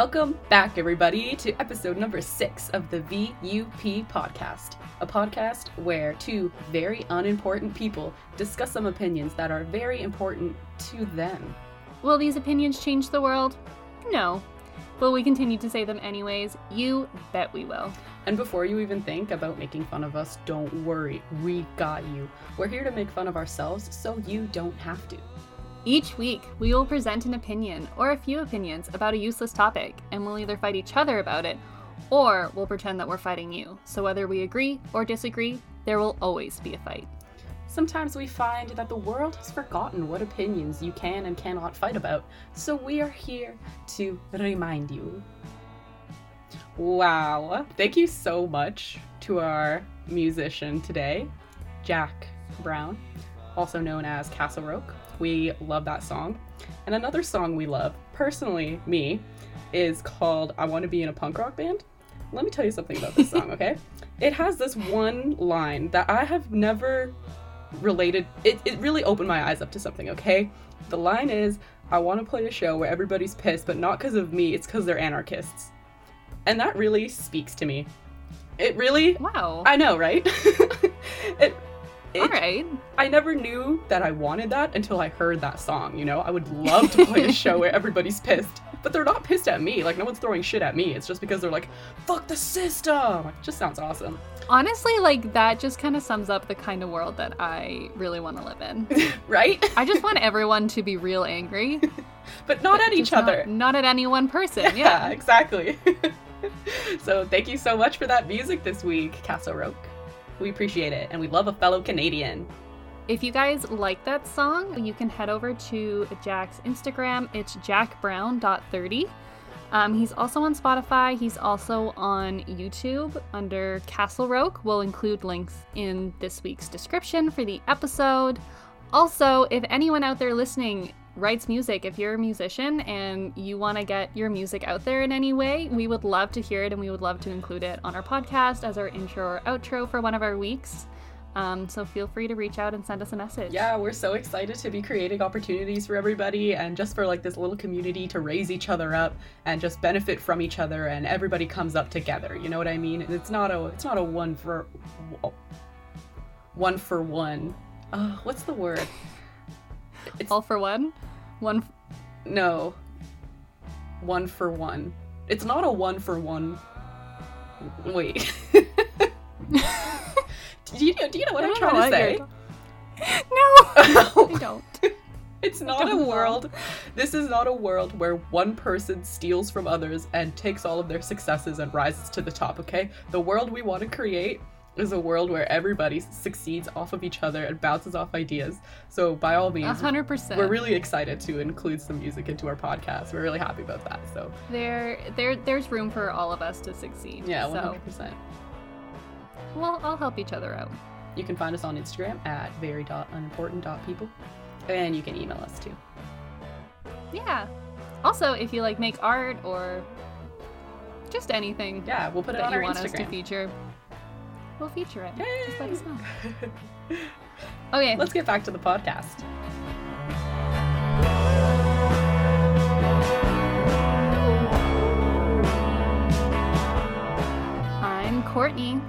Welcome back, everybody, to episode number six of the VUP podcast, a podcast where two very unimportant people discuss some opinions that are very important to them. Will these opinions change the world? No. Will we continue to say them anyways? You bet we will. And before you even think about making fun of us, don't worry, we got you. We're here to make fun of ourselves so you don't have to. Each week, we will present an opinion or a few opinions about a useless topic, and we'll either fight each other about it or we'll pretend that we're fighting you. So whether we agree or disagree, there will always be a fight. Sometimes we find that the world has forgotten what opinions you can and cannot fight about, so we are here to remind you. Wow. Thank you so much to our musician today, Jack Brown, also known as Castle Roke. We love that song. And another song we love, personally, me, is called I Want to Be in a Punk Rock Band. Let me tell you something about this song, okay? It has this one line that I have never related. It, it really opened my eyes up to something, okay? The line is I want to play a show where everybody's pissed, but not because of me, it's because they're anarchists. And that really speaks to me. It really. Wow. I know, right? it, it, All right. I never knew that I wanted that until I heard that song, you know? I would love to play a show where everybody's pissed, but they're not pissed at me. Like, no one's throwing shit at me. It's just because they're like, fuck the system. Like, just sounds awesome. Honestly, like that just kind of sums up the kind of world that I really want to live in. right? I just want everyone to be real angry. but not at each Just not- other. Not, at any one person. Yeah, Yeah. exactly. so thank you so much for that music this week, Castle Roke. We appreciate it, and we love a fellow Canadian. If you guys like that song, you can head over to Jack's Instagram. It's jackbrown.30. Um, he's also on Spotify. He's also on YouTube under Castle Roke. We'll include links in this week's description for the episode. Also, if anyone out there listening writes music, if you're a musician and you want to get your music out there in any way, we would love to hear it and we would love to include it on our podcast as our intro or outro for one of our weeks. Um, so feel free to reach out and send us a message. Yeah, we're so excited to be creating opportunities for everybody and just for like this little community to raise each other up and just benefit from each other and everybody comes up together. You know what I mean? It's not a it's not a one for one for one. What's the word? It's All for one. One. F- no. One for one. It's not a one for one. Wait. do you do you know what I'm trying know to say? No, oh. I don't. It's not a know. world. This is not a world where one person steals from others and takes all of their successes and rises to the top, okay? The world we want to create is a world where everybody succeeds off of each other and bounces off ideas. So, by all means, hundred percent. we're really excited to include some music into our podcast. We're really happy about that. So, there. There. There's room for all of us to succeed. yeah, So, 100%. well, I'll help each other out. You can find us on Instagram at very.unimportant.people. And you can email us too. Yeah. Also, if you like make art or just anything Yeah, we'll put it that on you our want us to feature, we'll feature it. Just let us know. Okay. Let's get back to the podcast. I'm Courtney,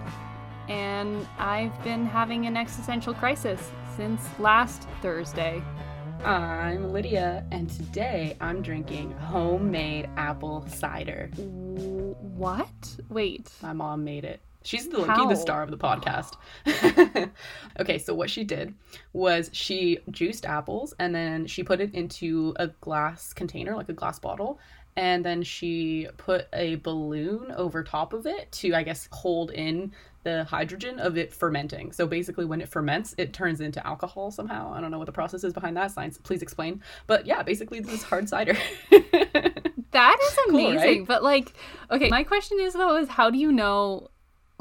and I've been having an existential crisis since last Thursday. I'm Lydia, and today I'm drinking homemade apple cider. What? Wait. My mom made it. She's the, How? the star of the podcast. okay, so what she did was she juiced apples and then she put it into a glass container, like a glass bottle, and then she put a balloon over top of it to, I guess, hold in the hydrogen of it fermenting. So basically, when it ferments, it turns into alcohol somehow. I don't know what the process is behind that. Science, please explain. But yeah, basically, this is hard cider. That is Cool, amazing. right? But like, okay, my question is though, is how do you know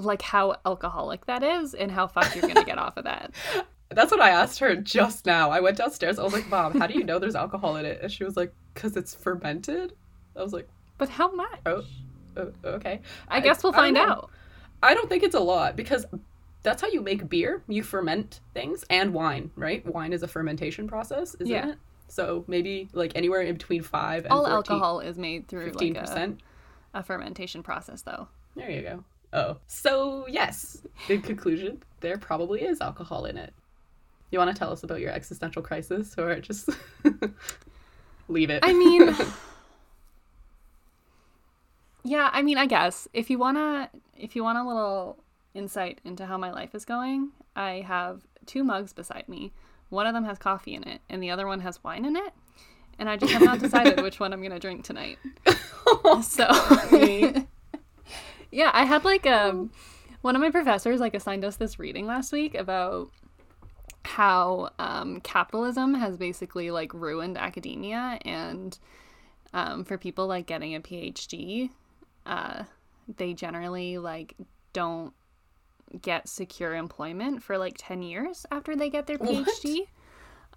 like how alcoholic that is and how fast you're gonna get off of that? That's what I asked her just now. I went downstairs. I was like, Mom, how do you know there's alcohol in it? And she was like, Because it's fermented. I was like, But how much? Oh, oh okay. I guess we'll find know. out. I don't think it's a lot because that's how you make beer. You ferment things and wine, right? Wine is a fermentation process, isn't Yeah. it? So maybe like anywhere in between five and All 14, alcohol is made through fifteen like a, a fermentation process, though. There you go. Oh, so yes. In conclusion, there probably is alcohol in it. You want to tell us about your existential crisis, or just leave it? I mean, yeah, I mean, I guess if you wanna, if you want a little insight into how my life is going, I have two mugs beside me. One of them has coffee in it, and the other one has wine in it. And I just have not decided which one I'm gonna drink tonight. So, yeah, I had like um, one of my professors like assigned us this reading last week about how um, capitalism has basically like ruined academia and um, for people like getting a phd uh, they generally like don't get secure employment for like 10 years after they get their phd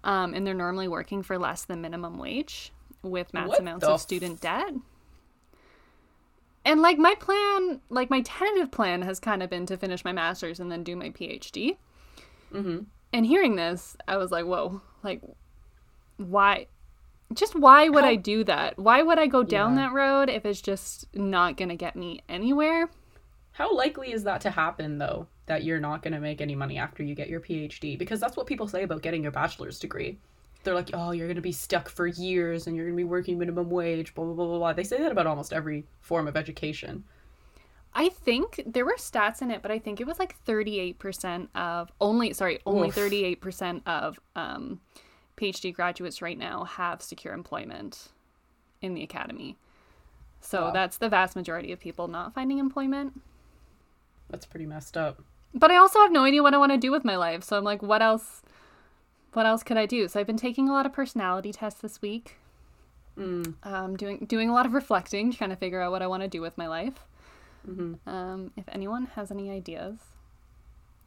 um, and they're normally working for less than minimum wage with mass What amounts of student debt and like my plan like my tentative plan has kind of been to finish my master's and then do my phd hmm and hearing this, I was like, whoa, like, why? Just why would How- I do that? Why would I go down Yeah. that road if it's just not going to get me anywhere? How likely is that to happen, though? That you're not going to make any money after you get your PhD? Because that's what people say about getting your bachelor's degree. They're like, oh, you're going to be stuck for years and you're going to be working minimum wage, blah, blah, blah, blah, blah. They say that about almost every form of education. I think there were stats in it, but I think it was like 38% of only, sorry, only Oof. 38% of um, PhD graduates right now have secure employment in the academy. So Wow. that's the vast majority of people not finding employment. That's pretty messed up. but I also have no idea what I want to do with my life. So I'm like, what else? What else could I do? So I've been taking a lot of personality tests this week. Mm, Um, doing doing a lot of reflecting, trying to figure out what I want to do with my life. hmm Um, if anyone has any ideas,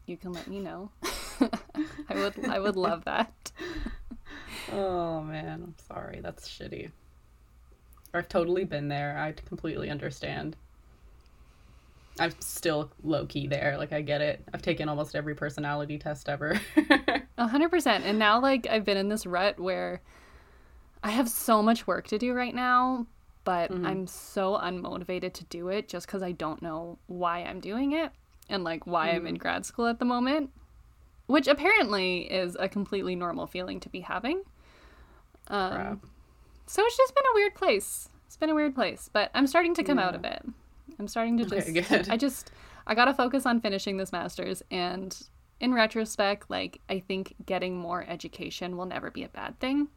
you can let me know. I would I would love that. Oh, man. I'm sorry. That's shitty. I've totally been there. I completely understand. I'm still low key there. Like, I get it. I've taken almost every personality test ever. A hundred percent. And now like I've been in this rut where I have so much work to do right now, but Mhm. I'm so unmotivated to do it just because I don't know why I'm doing it and like why I'm in grad school at the moment. Which apparently is a completely normal feeling to be having. Um, Crap. so it's just been a weird place. It's been a weird place, but I'm starting to come out of it. I'm starting to just Okay. I just I got to focus on finishing this masters and in retrospect, like I think getting more education will never be a bad thing.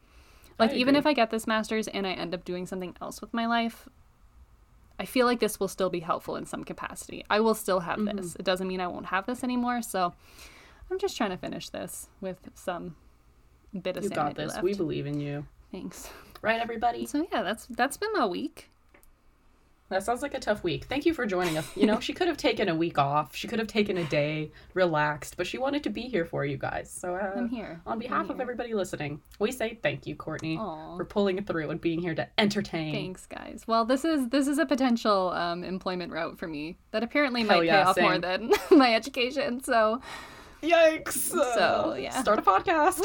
Like even if I get this masters and I end up doing something else with my life, I feel like this will still be helpful in some capacity. I will still have Mm-hmm. this. It doesn't mean I won't have this anymore, so I'm just trying to finish this with some bit of You got this. left. We believe in you. Thanks. Right, everybody? So yeah, that's that's been my week. That sounds like a tough week. Thank you for joining us. You know, she could have taken a week off. She could have taken a day, relaxed, but she wanted to be here for you guys. So, uh, I'm here. on behalf of everybody listening, we say thank you, Courtney, Aw. for pulling it through and being here to entertain. Thanks, guys. Well, this is this is a potential um, employment route for me that apparently might yeah, pay off more than my education. So Yikes! So, yeah. Start a podcast.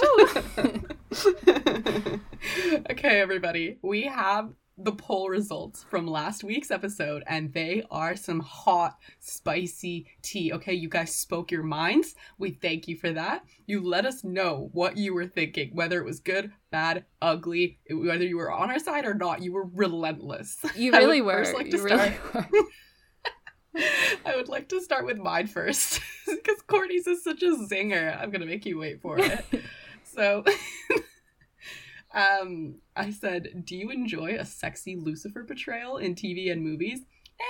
okay, everybody. We have the poll results from last week's episode, and they are some hot, spicy tea. Okay, you guys spoke your minds. We thank you for that. You let us know what you were thinking, whether it was good, bad, ugly, whether you were on our side or not. You were relentless. you really were. first like to you really start- were. I would like to start with mine first because Courtney's is such a zinger. I'm gonna make you wait for it. so, um, I said, "Do you enjoy a sexy Lucifer portrayal in TV and movies?"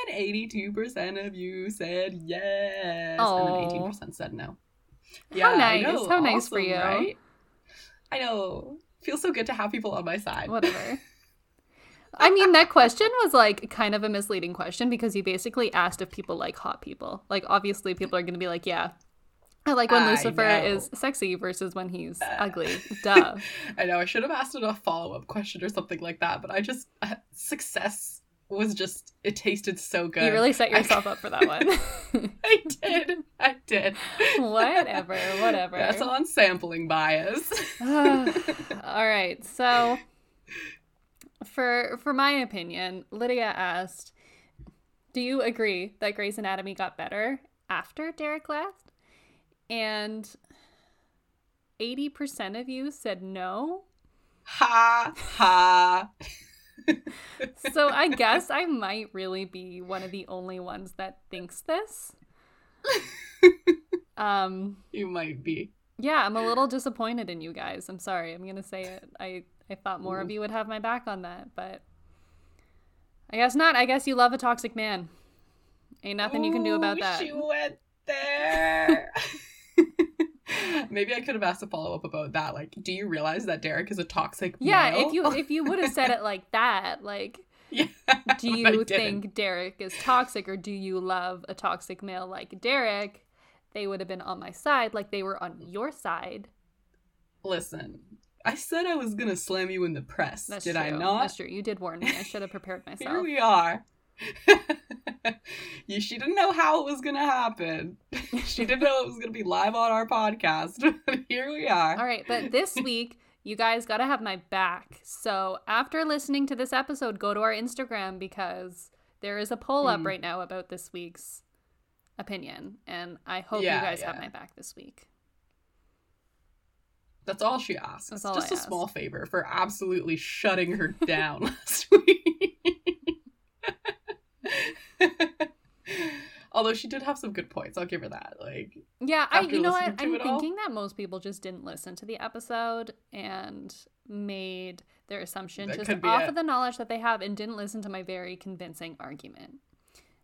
And 82% of you said yes, Aw. and then 18% said no. How nice. know, How nice for you. Right? I know. Feels so good to have people on my side. Whatever. I mean, that question was like kind of a misleading question because you basically asked if people like hot people. Like, obviously, people are going to be like, yeah, I like when I Lucifer know. is sexy versus when he's ugly. Duh. I know I should have asked it a follow up question or something like that, but I just uh, success was just it tasted so good. You really set I- yourself up for that one. I did. I did. whatever, whatever. That's on sampling bias. All right. So for for my opinion, Lydia asked, "Do you agree that Grey's Anatomy got better after Derek left?" And 80% of you said no. ha ha. So I guess I might really be one of the only ones that thinks this. Um You might be. yeah, I'm a little disappointed in you guys. I'm sorry. I'm going to say it. I I thought more of you would have my back on that, but I guess not. I guess you love a toxic man. Ain't nothing you can do about that. She went there. Maybe I could have asked a follow up about that. Like, do you realize that Derek is a toxic Yeah, male? if you if you would have said it like that, like yeah, do you think Derek is toxic or do you love a toxic male like Derek? They would have been on my side like they were on your side. Listen, I said I was gonna slam you in the press. That's Did true. I not? That's true. You did warn me. I should have prepared myself. Here myself. we are. you she didn't know how it was gonna happen. she didn't know it was gonna be live on our podcast. But here we are. All right, but this week you guys got to have my back. So, after listening to this episode, go to our Instagram because there is a poll up Hmm. right now about this week's opinion, and I hope Yeah, you guys have my back this week. That's all she asks. That's all Just I a ask. small favor for absolutely shutting her down last week. Although she did have some good points, I'll give her that. Like, Yeah, I you know what? I'm it all? thinking that most people just didn't listen to the episode and made their assumption just off it. of the knowledge that they have and didn't listen to my very convincing argument.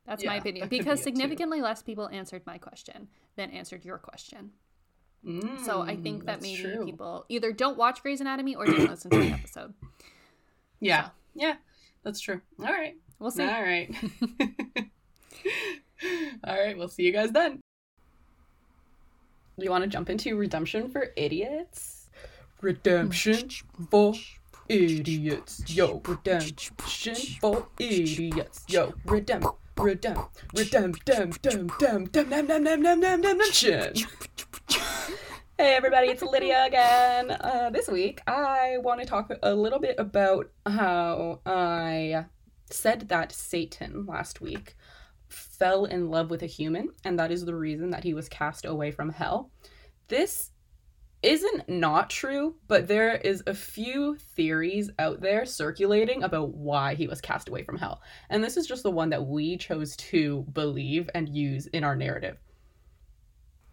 That's my opinion that because too. significantly less people answered my question than answered your question. So I think mm, that maybe true. people either don't watch Grey's Anatomy or didn't listen to the episode. Yeah, So. yeah, that's true. All right. We'll see. All right. All right, we'll see you guys then. Do you want to jump into redemption for idiots? Redemption for idiots. Yo, redemption for idiots. Yo, redemp, redemp, redemp, dem, dem, dem, dem, dem, dem, dem, dem, dem, dem, redemption. Hey everybody, it's Lydia again. Uh, this week, I want to talk a little bit about how I said that Satan last week fell in love with a human, and that is the reason that he was cast away from hell. This isn't not true, but there is a few theories out there circulating about why he was cast away from hell. And this is just the one that we chose to believe and use in our narrative.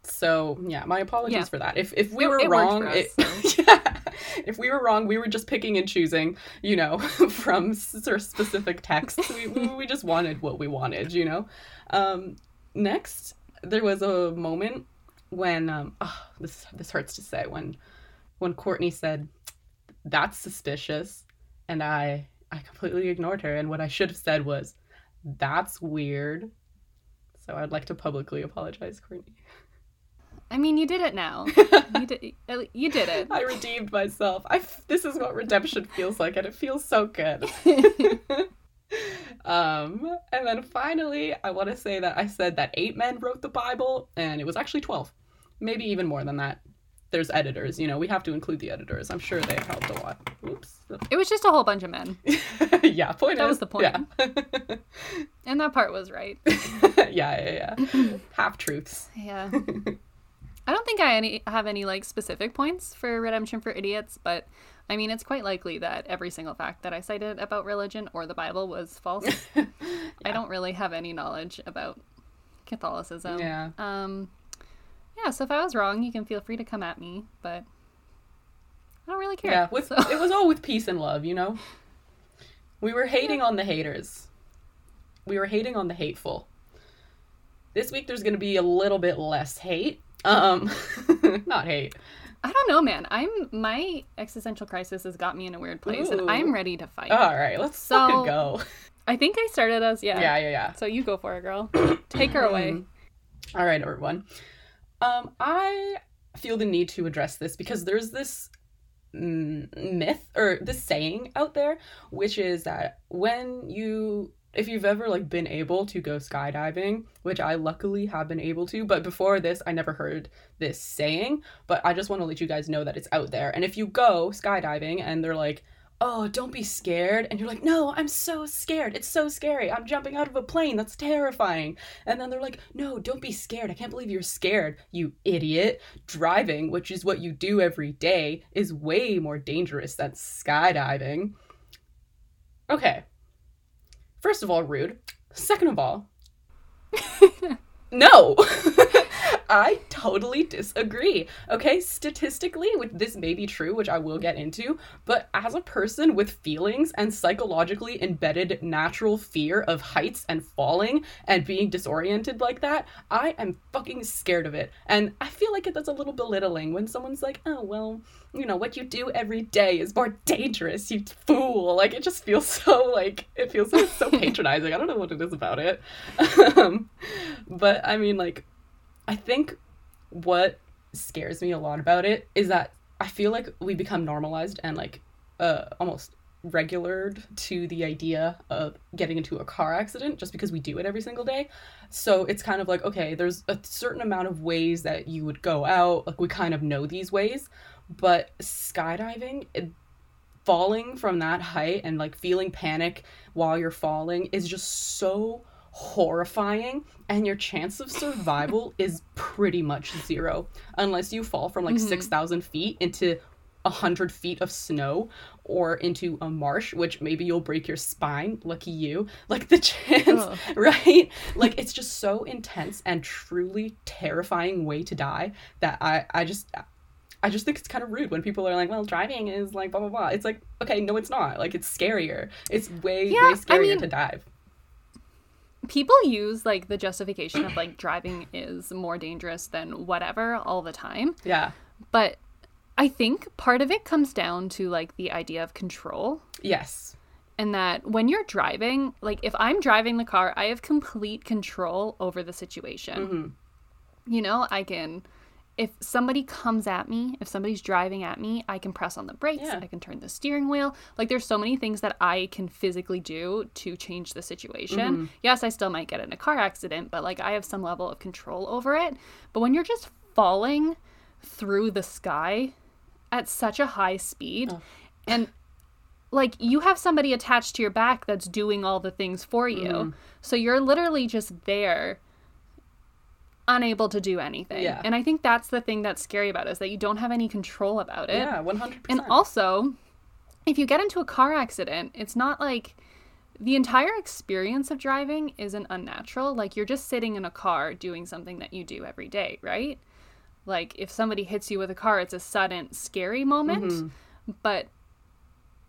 So yeah, my apologies Yeah. for that. If if we It- were it wrong, us, it- yeah. If we were wrong, we were just picking and choosing, you know, from sort of specific texts. we, we just wanted what we wanted, you know. Um, next, there was a moment when um, oh, this this hurts to say when when Courtney said that's suspicious, and I I completely ignored her, and what I should have said was that's weird. So I'd like to publicly apologize, Courtney. I mean, you did it now. You did. You did it. I redeemed myself. I this is what redemption feels like, and it feels so good. um, and then finally, I want to say that I said that eight men wrote the Bible, and it was actually twelve, maybe even more than that. There's editors, you know. We have to include the editors. I'm sure they've helped a lot. Oops. It was just a whole bunch of men, yeah. Point. That is- was the point. Yeah. and that part was right. yeah. Yeah. Yeah. Half truths. Yeah. I don't think I any have any like specific points for redemption for idiots, but I mean it's quite likely that every single fact that I cited about religion or the Bible was false. I don't really have any knowledge about Catholicism. Yeah. Um yeah, so if I was wrong, you can feel free to come at me, but I don't really care. Yeah, with so- it was all with peace and love, you know. We were hating on the haters. We were hating on the hateful. This week there's going to be a little bit less hate. Um not hate. I don't know, man. I'm my existential crisis has got me in a weird place, and I'm ready to fight. All right, let's So- fucking go. I think I started as yeah. Yeah, yeah, yeah. So you go for it, girl. Take her away. All right, everyone. Um, I feel the need to address this because there's this myth or this saying out there, which is that when you if you've ever like been able to go skydiving, which I luckily have been able to, but before this I never heard this saying, but I just want to let you guys know that it's out there. And if you go skydiving and they're like, "Oh, don't be scared." And you're like, "No, I'm so scared. It's so scary. I'm jumping out of a plane. That's terrifying." And then they're like, "No, don't be scared. I can't believe you're scared, you idiot. Driving, which is what you do every day, is way more dangerous than skydiving." Okay, First of all, rude. Second of all, no. Totally disagree. Okay, statistically, with this may be true, which I will get into, but as a person with feelings and psychologically embedded natural fear of heights and falling and being disoriented like that, I am fucking scared of it. And I feel like does a little belittling when someone's like, oh, well, you know, what you do every day is more dangerous, you fool. Like, it just feels so, like, it feels so, so patronizing. I don't know what it is about it. um, but I mean, like, I think what scares me a lot about it is that I feel like we become normalized and like uh almost regulared to the idea of getting into a car accident just because we do it every single day. So it's kind of like okay, there's a certain amount of ways that you would go out, like we kind of know these ways, but skydiving it, falling from that height and like feeling panic while you're falling is just so horrifying and your chance of survival is pretty much zero unless you fall from like mm-hmm. 6000 feet into 100 feet of snow or into a marsh which maybe you'll break your spine lucky you like the chance Ugh. right like it's just so intense and truly terrifying way to die that i i just I just think it's kind of rude when people are like, well, driving is like blah blah blah. It's like, okay, no, it's not. Like, it's scarier. It's way, yeah, way scarier I mean, to dive people use like the justification of like driving is more dangerous than whatever all the time. Yeah. But I think part of it comes down to like the idea of control. Yes. And that when you're driving, like if I'm driving the car, I have complete control over the situation. Mm-hmm. You know, I can if somebody comes at me, if somebody's driving at me, I can press on the brakes, yeah. I can turn the steering wheel. Like there's so many things that I can physically do to change the situation. Mm-hmm. Yes, I still might get in a car accident, but like I have some level of control over it. But when you're just falling through the sky at such a high speed oh. and like you have somebody attached to your back that's doing all the things for you. Mm. So you're literally just there unable to do anything. Yeah. And I think that's the thing that's scary about it is that you don't have any control about it. Yeah, 100%. And also, if you get into a car accident, it's not like the entire experience of driving isn't unnatural. Like you're just sitting in a car doing something that you do every day, right? Like if somebody hits you with a car, it's a sudden scary moment. Mm-hmm. But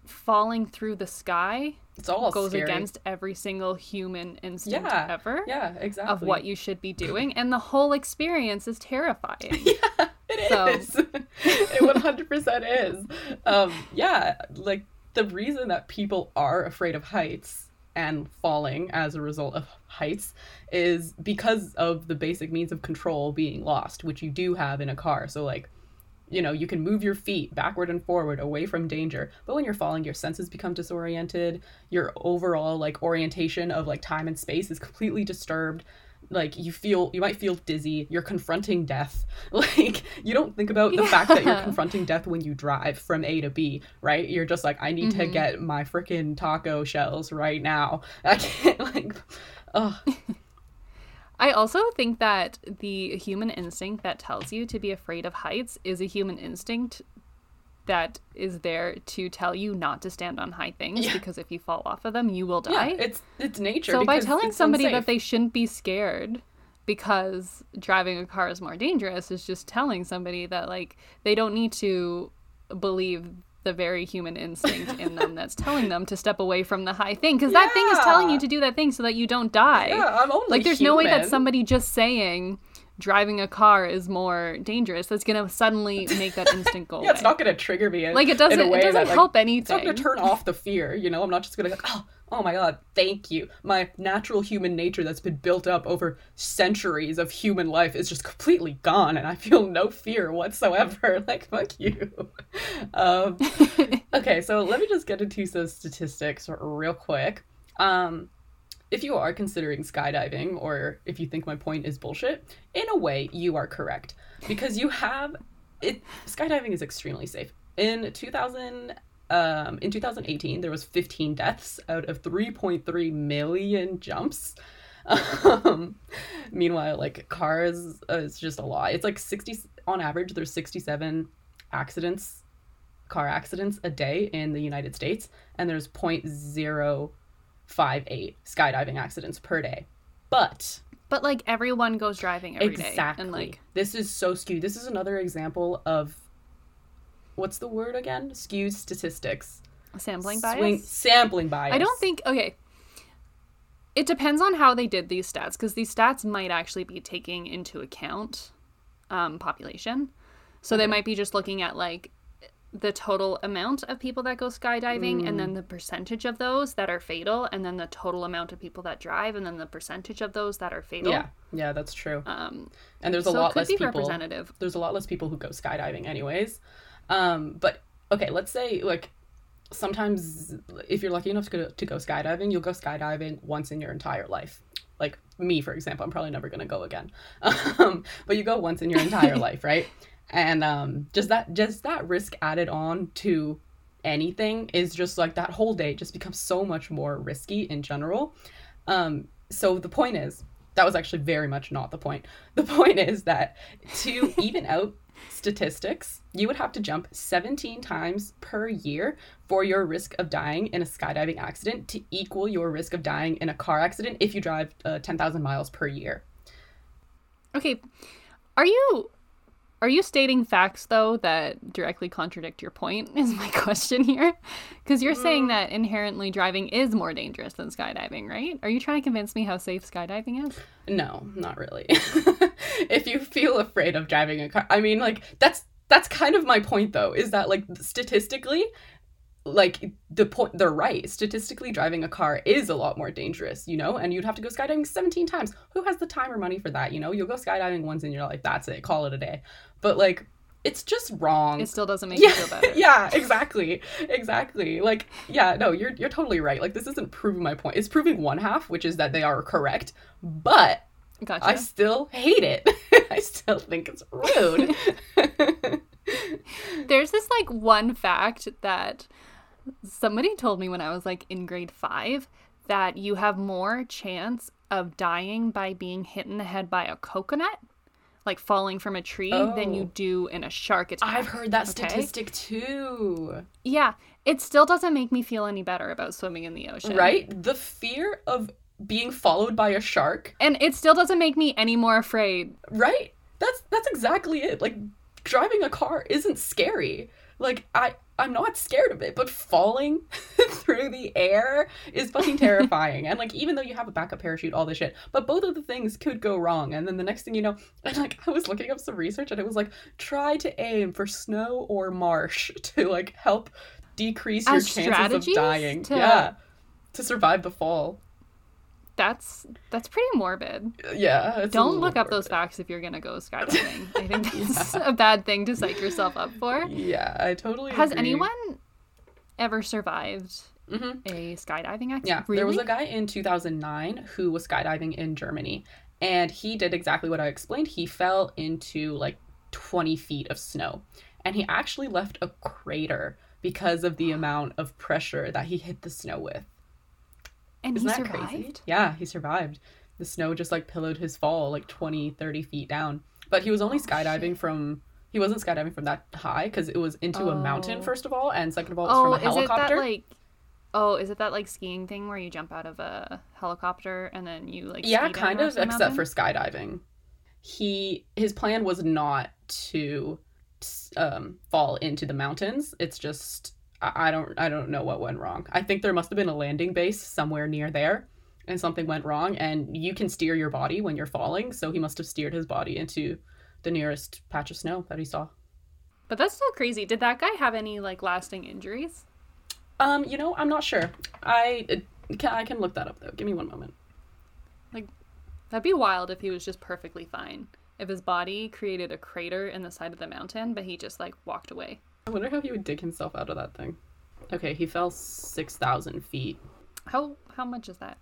falling through the sky it's all goes scary. against every single human instinct yeah, ever. Yeah, exactly. Of what you should be doing, and the whole experience is terrifying. yeah, it so. is. it one hundred percent is. Um, yeah, like the reason that people are afraid of heights and falling as a result of heights is because of the basic means of control being lost, which you do have in a car. So like you know, you can move your feet backward and forward away from danger. But when you're falling, your senses become disoriented. Your overall like orientation of like time and space is completely disturbed. Like you feel you might feel dizzy. You're confronting death. Like you don't think about the yeah. fact that you're confronting death when you drive from A to B, right? You're just like, I need mm-hmm. to get my freaking taco shells right now. I can't like ugh. I also think that the human instinct that tells you to be afraid of heights is a human instinct that is there to tell you not to stand on high things yeah. because if you fall off of them, you will die. Yeah, it's it's nature. So by telling somebody unsafe. that they shouldn't be scared because driving a car is more dangerous is just telling somebody that like they don't need to believe the very human instinct in them that's telling them to step away from the high thing because yeah. that thing is telling you to do that thing so that you don't die. Yeah, I'm only like there's human. no way that somebody just saying driving a car is more dangerous that's gonna suddenly make that instinct go yeah, it's not gonna trigger me in, like it doesn't it doesn't that, help like, anything it's not gonna turn off the fear you know i'm not just gonna like oh oh my god, thank you. My natural human nature that's been built up over centuries of human life is just completely gone, and I feel no fear whatsoever. Like, fuck you. Um, okay, so let me just get into some statistics real quick. Um, if you are considering skydiving or if you think my point is bullshit, in a way you are correct because you have it skydiving is extremely safe. In 2000 um, in 2018 there was 15 deaths out of 3.3 million jumps. Um, meanwhile, like cars uh, it's just a lot. It's like 60 on average there's 67 accidents car accidents a day in the United States and there's 0.058 skydiving accidents per day. But But like everyone goes driving every day, exactly. and like this is so skewed. This is another example of what's the word again? Skewed statistics. sampling bias. Swing, sampling bias. I don't think okay. It depends on how they did these stats because these stats might actually be taking into account um, population. So they might be just looking at like the total amount of people that go skydiving and then the percentage of those that are fatal and then the total amount of people that drive and then the percentage of those that are fatal. Yeah, yeah, that's true. Um, And there's a so lot less people. representative. There's a lot less people who go skydiving, anyways. Um, but okay, let's say like sometimes if you're lucky enough to go, to go skydiving, you'll go skydiving once in your entire life. Like me, for example, I'm probably never gonna go again. Um, but you go once in your entire life, right? And um, just that just that risk added on to anything is just like that whole day just becomes so much more risky in general. Um, so the point is, that was actually very much not the point. The point is that to even out statistics, you would have to jump 17 times per year for your risk of dying in a skydiving accident to equal your risk of dying in a car accident if you drive uh, 10,000 miles per year. Okay, are you are you stating facts though that directly contradict your point? Is my question here, because you're saying mm. that inherently driving is more dangerous than skydiving, right? Are you trying to convince me how safe skydiving is? No, not really. if you feel afraid of driving a car, I mean, like that's that's kind of my point though, is that like statistically, like the point they're right. Statistically, driving a car is a lot more dangerous, you know, and you'd have to go skydiving 17 times. Who has the time or money for that? You know, you'll go skydiving once in your life, that's it, call it a day. But like, it's just wrong. It still doesn't make yeah, you feel better. yeah, exactly, exactly. Like, yeah, no, you're you're totally right. Like, this isn't proving my point. It's proving one half, which is that they are correct, but Gotcha. I still hate it. I still think it's rude. There's this like one fact that somebody told me when I was like in grade five that you have more chance of dying by being hit in the head by a coconut, like falling from a tree, than you Oh. do in a shark attack. I've heard that Okay. statistic too. Yeah, it still doesn't make me feel any better about swimming in the ocean. Right? The fear of being followed by a shark, And it still doesn't make me any more afraid. right? That's that's exactly it. Like driving a car isn't scary. Like I I'm not scared of it, but falling through the air is fucking terrifying. and like even though you have a backup parachute, all this shit, but both of the things could go wrong. And then the next thing you know, and like I was looking up some research and it was like try to aim for snow or marsh to like help decrease your chances of dying. to- Yeah. To survive the fall. That's that's pretty morbid. Yeah. Don't look up those facts if you're gonna go skydiving. I think that's a bad thing to psych yourself up for. Yeah, I totally Has agree. anyone ever survived Mhm. a skydiving accident? Yeah, really? there was a guy in 2009 who was skydiving in Germany, and he did exactly what I explained. He fell into like 20 feet of snow, and he actually left a crater because of the amount of pressure that he hit the snow with. And Isn't he that survived. crazy? Yeah, he survived. The snow just like pillowed his fall like 20, 30 feet down. But he was only Oh, skydiving shit. from. He wasn't skydiving from that high because it was into a mountain Oh. first of all, and second of all, it's Oh, from a is it helicopter. that like? Oh, is it that like skiing thing where you jump out of a helicopter and then you like? yeah kind of except mountain? for skydiving he his plan was not to um, fall into the mountains it's just I, don't i don't know what went wrong i think there must have been a landing base somewhere near there and something went wrong and you can steer your body when you're falling so he must have steered his body into the nearest patch of snow that he saw But that's still crazy. Did that guy have any like lasting injuries? um you know i'm not sure i it, can, i can look that up though give me one moment Like That'd be wild if he was just perfectly fine. If his body created a crater in the side of the mountain, but he just like walked away. I wonder how he would dig himself out of that thing okay he fell 6000 feet How how much is that?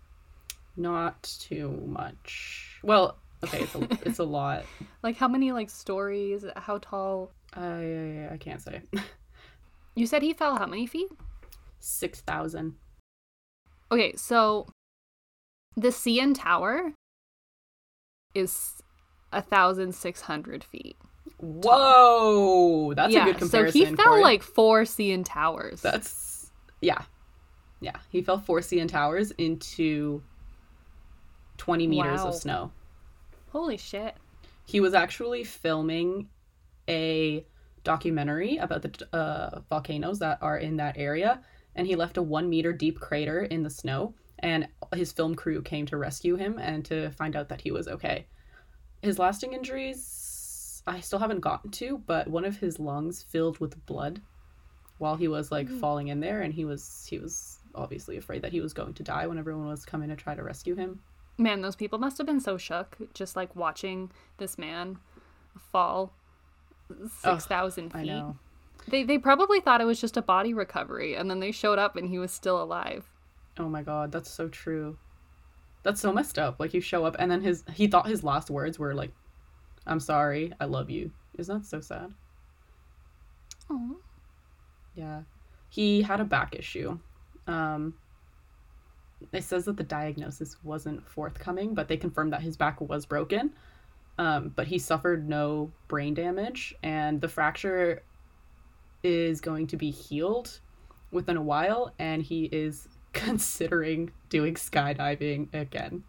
Not too much. Well, okay, it's a, it's a lot. Like how many like stories? How tall? I I can't say. You said he fell how many feet? Six thousand. Okay, so the CN Tower is a thousand six hundred feet. Whoa, that's yeah, a good comparison. so he fell like four CN Towers. That's yeah, yeah. He fell four CN towers into twenty meters Wow. of snow. holy shit. He was actually filming a documentary about the uh, volcanoes that are in that area, and he left a one meter deep crater in the snow. And his film crew came to rescue him and to find out that he was okay. His lasting injuries, I still haven't gotten to, but one of his lungs filled with blood while he was like Mm. falling in there, and he was he was obviously afraid that he was going to die when everyone was coming to try to rescue him. Man, those people must have been so shook just like watching this man fall six thousand I feet. know. They they probably thought it was just a body recovery, and then they showed up and he was still alive. Oh my god, that's so true. That's so messed up. Like you show up and then his he thought his last words were like, "I'm sorry, I love you." Isn't that so sad? Oh, Yeah. He had a back issue. Um it says that the diagnosis wasn't forthcoming, but they confirmed that his back was broken. Um, but he suffered no brain damage, and the fracture is going to be healed within a while, and he is considering doing skydiving again.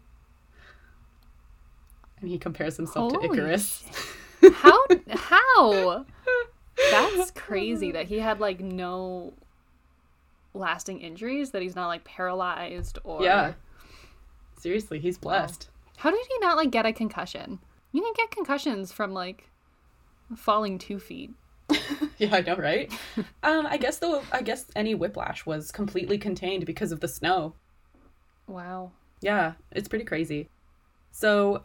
And he compares himself Holy to Icarus. how how? That's crazy that he had like no lasting injuries. That he's not like paralyzed or Yeah. Seriously, he's blessed. How did he not like get a concussion? You can get concussions from like falling two feet. Yeah, I know, right? um, I guess though, I guess any whiplash was completely contained because of the snow. Wow. Yeah, it's pretty crazy. So,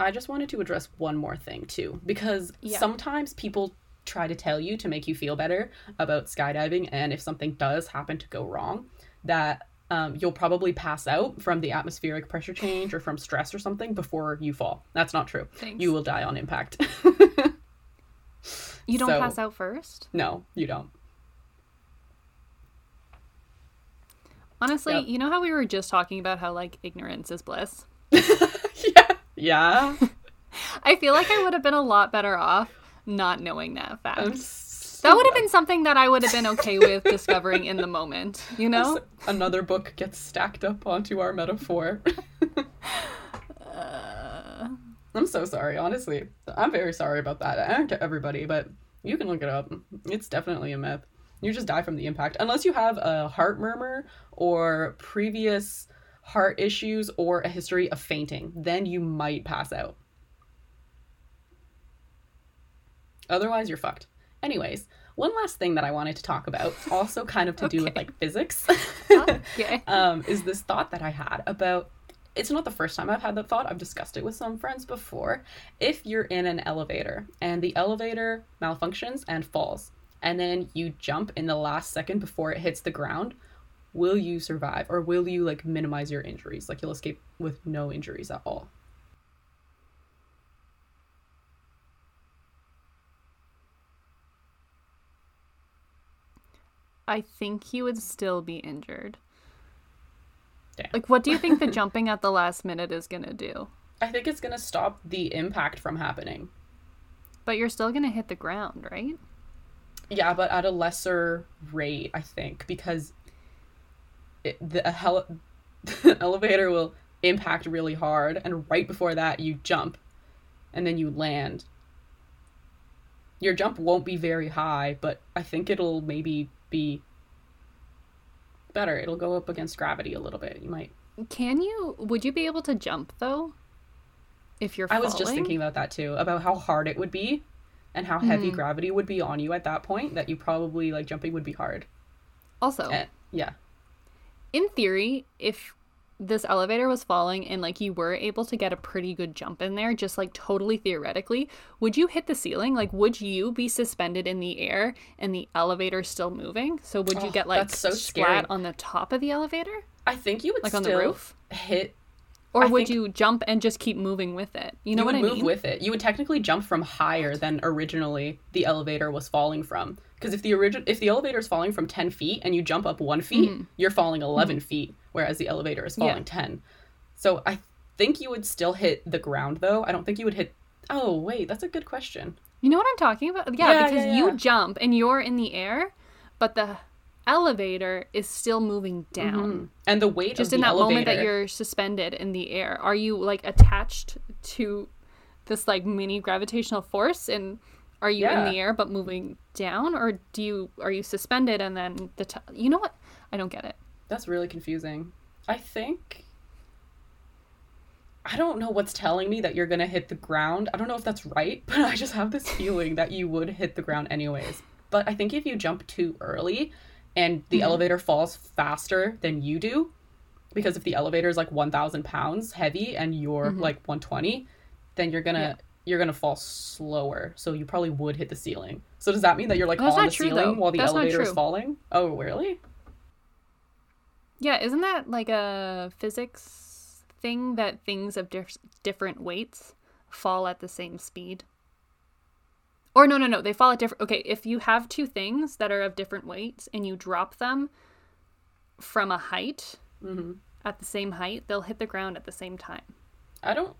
I just wanted to address one more thing too, because Yeah. sometimes people try to tell you to make you feel better about skydiving, and if something does happen to go wrong, that um, you'll probably pass out from the atmospheric pressure change or from stress or something before you fall. That's not true. Thanks. You will die on impact. You don't So- pass out first? no, you don't. Honestly, Yep. you know how we were just talking about how like ignorance is bliss? yeah. I feel like I would have been a lot better off not knowing that fact. I'm that would have been something that I would have been okay with discovering in the moment, you know? another book gets stacked up onto our metaphor. Uh, I'm so sorry, honestly. I'm very sorry about that. I don't get everybody, but you can look it up. It's definitely a myth. You just die from the impact. Unless you have a heart murmur or previous heart issues or a history of fainting, then you might pass out. Otherwise, you're fucked. Anyways, one last thing that I wanted to talk about, also kind of to do with like physics. okay. um, is this thought that I had about it's not the first time I've had that thought. I've discussed it with some friends before. If you're in an elevator and the elevator malfunctions and falls, and then you jump in the last second before it hits the ground, will you survive or will you like minimize your injuries? Like you'll escape with no injuries at all. I think he would still be injured. Damn. Like, what do you think the jumping at the last minute is gonna do? I think it's gonna stop the impact from happening. But you're still gonna hit the ground, right? Yeah, but at a lesser rate, I think, because it, the hel- elevator will impact really hard, and right before that, you jump, and then you land. Your jump won't be very high, but I think it'll maybe be better. It'll go up against gravity a little bit. You might. Can you? Would you be able to jump though? If you're I falling? was just thinking about that too, about how hard it would be, and how heavy Mhm. gravity would be on you at that point. That you probably like jumping would be hard. Also, Eh, yeah. In theory, if this elevator was falling and like you were able to get a pretty good jump in there, just like totally theoretically, would you hit the ceiling? Like, would you be suspended in the air and the elevator still moving? So would you Oh, get like so splat scary. on the top of the elevator, I think you would like still on the roof? hit Or I would you jump and just keep moving with it? You know you what would I move mean? with it. You would technically jump from higher than originally the elevator was falling from. Because if the origin if the elevator is falling from ten feet and you jump up one feet, you're falling 11 feet, whereas the elevator is Mm-hmm. Yeah. falling ten. So I think you would still hit the ground though. I don't think you would hit. Oh wait, that's a good question. You know what I'm talking about? Yeah, Yeah, because yeah, you jump and you're in the air, but the elevator is still moving down. Mhm. And the weight Just in that moment that you're suspended in the air, are you like attached to this like mini gravitational force and are you in the air but moving down or do you are you suspended and then the t- you know what? I don't get it. That's really confusing. I think. I don't know what's telling me that you're gonna hit the ground. I don't know if that's right, but I just have this feeling that you would hit the ground anyways. But I think if you jump too early and the mm-hmm. elevator falls faster than you do, because if the elevator is like 1,000 pounds heavy and you're mm-hmm. like 120, then you're gonna. Yeah. You're gonna fall slower, so you probably would hit the ceiling. So does that mean that you're like That's on the true, ceiling though. while the That's elevator is falling? Oh, really? Yeah, isn't that like a physics thing that things of dif- different weights fall at the same speed? Or no, no, no, they fall at different. Okay, if you have two things that are of different weights and you drop them from a height Mm-hmm. at the same height, they'll hit the ground at the same time. I don't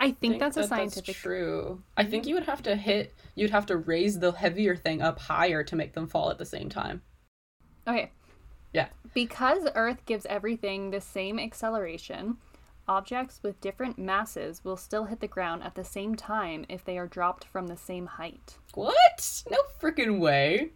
I think, that's a that scientific. true. I think mm-hmm. you would have to hit. You'd have to raise the heavier thing up higher to make them fall at the same time. Okay. Yeah. Because Earth gives everything the same acceleration, objects with different masses will still hit the ground at the same time if they are dropped from the same height. What? No freaking way.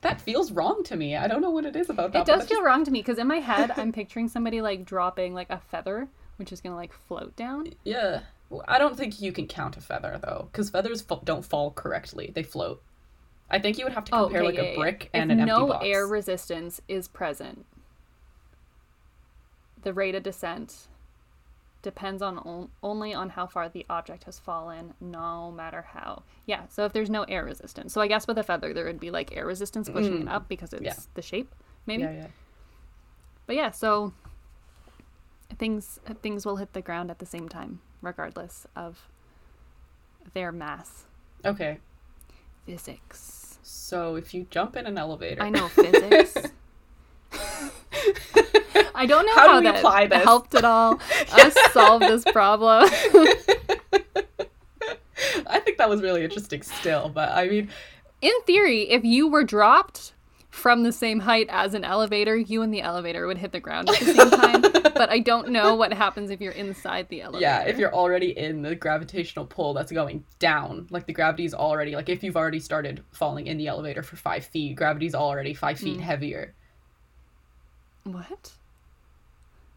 That feels wrong to me. I don't know what it is about that. It does feel just- wrong to me because in my head I'm picturing somebody like dropping like a feather, which is gonna like float down. Yeah. Well, I don't think you can count a feather though, because feathers fa- don't fall correctly. They float. I think you would have to compare like Oh, yeah, a yeah. brick if and an no empty box. air resistance is present, the rate of descent depends on on- only on how far the object has fallen, no matter how. Yeah, so if there's no air resistance, so I guess with a feather there would be like air resistance pushing it up because it's Mm. Yeah. the shape, maybe. Yeah, yeah. But yeah, so things things will hit the ground at the same time, regardless of their mass. Okay. Physics. So if you jump in an elevator, I know physics. I don't know How do how, we that apply this? helped at all us solve this problem. I think that was really interesting still, but I mean, In theory, if you were dropped from the same height as an elevator, you and the elevator would hit the ground at the same time. but I don't know what happens if you're inside the elevator. yeah, if you're already in the gravitational pull that's going down, like the gravity's already, like if you've already started falling in the elevator for five feet, gravity's already five Mm. feet heavier. what?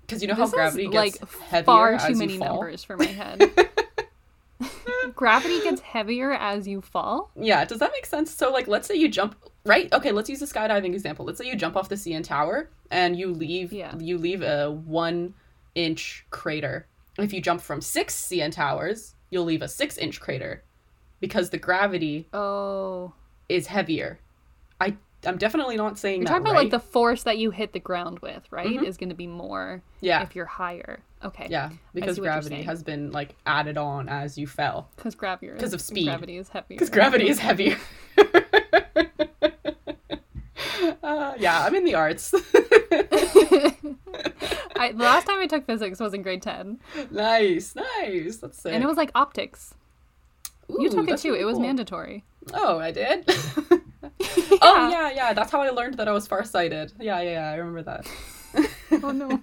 Because you know This how gravity is gets like heavier far as too you many fall. numbers for my head. Gravity gets heavier as you fall. Yeah, does that make sense? So, like, let's say you jump right. Okay, let's use a skydiving example. Let's say you jump off the CN Tower and you leave. Yeah. You leave a one-inch crater. If you jump from six CN Towers, you'll leave a six-inch crater, because the gravity Oh, is heavier. I I'm definitely not saying you're that talking about right. like the force that you hit the ground with, right? Mhm. Is going to be more yeah if you're higher. Okay. yeah because see what you're gravity has been like added on as you fell Because gravity. 'Cause of speed. Gravity is heavier. because gravity is heavier. uh, yeah, I'm in the arts. I, the last time I took physics was in grade ten, nice, nice. That's sick. and it was like optics. you took it too. really it was cool. mandatory. Oh, I did. Oh yeah, yeah. That's how I learned that I was farsighted. Yeah, yeah, yeah. I remember that. Oh no.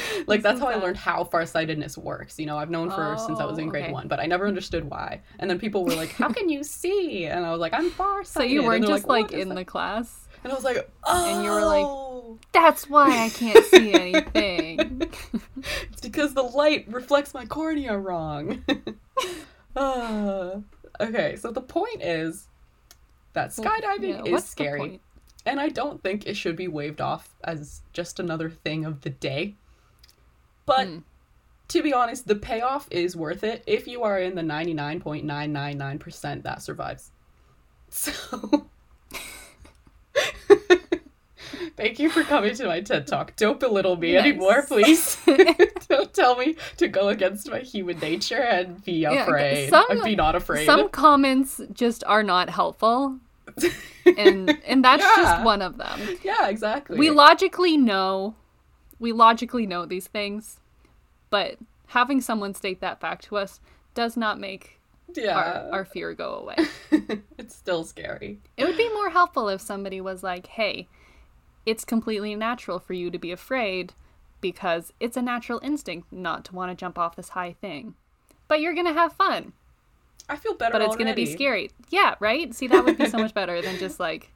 like That's that's so how I learned how farsightedness works. You know, I've known for since I was in Oh, grade okay. one, but I never understood why. And then people were like, "How can you see?" And I was like, "I'm farsighted." So you weren't just like, "What is in that?" the class. And I was like, "Oh." And you were like- That's why I can't see anything. "It's because the light reflects my cornea wrong." Ah. okay, so the point is that skydiving Yeah, is scary. And I don't think it should be waved off as just another thing of the day. But Hmm. to be honest, the payoff is worth it if you are in the 99.999% that survives. So Thank you for coming to my TED Talk. Don't belittle me anymore, please. Don't tell me to go against my human nature and be afraid. Yeah, some- and be not afraid. Some comments just are not helpful, and and that's Yeah. just one of them. yeah, exactly. We logically know, we logically know these things, but having someone state that fact to us does not make yeah. our, our fear go away. it's still scary. It would be more helpful if somebody was like, hey, it's completely natural for you to be afraid because it's a natural instinct not to want to jump off this high thing. But you're going to have fun, I feel better but it's going to be scary. Yeah, right? See, that would be so much better than just like,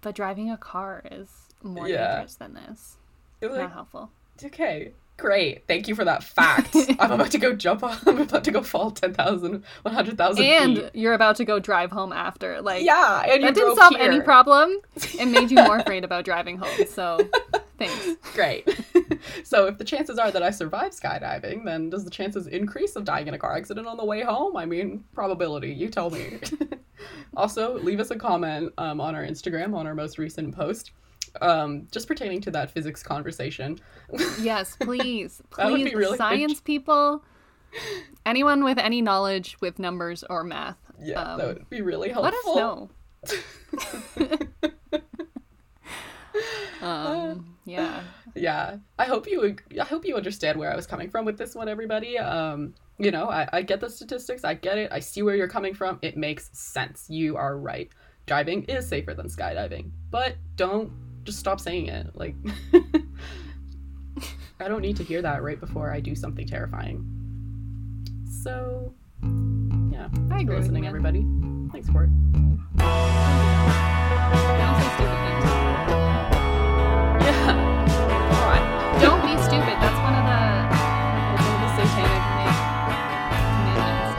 but driving a car is more Yeah. dangerous than this. You're like, Not helpful. okay, great. Thank you for that fact. I'm about to go jump off. I'm about to go fall 10,000, 100,000 And feet. you're about to go drive home after. Like, Yeah, and you that didn't solve here. any problem. It made you more afraid about driving home. So, thanks. Great. so if the chances are that I survive skydiving, then does the chances increase of dying in a car accident on the way home? I mean, probability. You tell me. also, leave us a comment um, on our Instagram on our most recent post, um, just pertaining to that physics conversation. Yes, please. Please, really science people, anyone with any knowledge with numbers or math, yeah, um, that would be really helpful. let us know. um, yeah. yeah i hope you i hope you understand where i was coming from with this one everybody um you know I, I get the statistics i get it i see where you're coming from it makes sense you are right driving is safer than skydiving but don't just stop saying it like i don't need to hear that right before i do something terrifying so yeah thanks for listening everybody thanks for it Don't say stupid things. yeah come on Don't be stupid. That's one of the, one of the satanic commandments.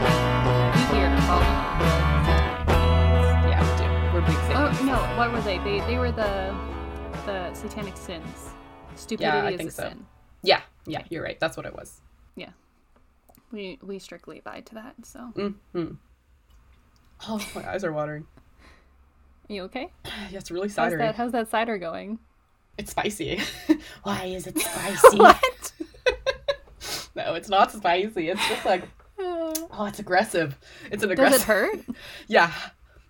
We here to follow the satanic commandments. yeah we do we're big Oh no, what were they? They they were the the satanic sins. Stupidity Yeah, I is think a so. sin. yeah yeah you're right that's what it was Yeah, We we strictly abide to that. So, Mm-hmm. Oh, my eyes are watering. are you okay? Yeah, it's really How's how's that cider going? It's spicy. Why is it spicy? what? no, it's not spicy. It's just like, oh, it's aggressive. It's an aggressive. Does it hurt? Yeah,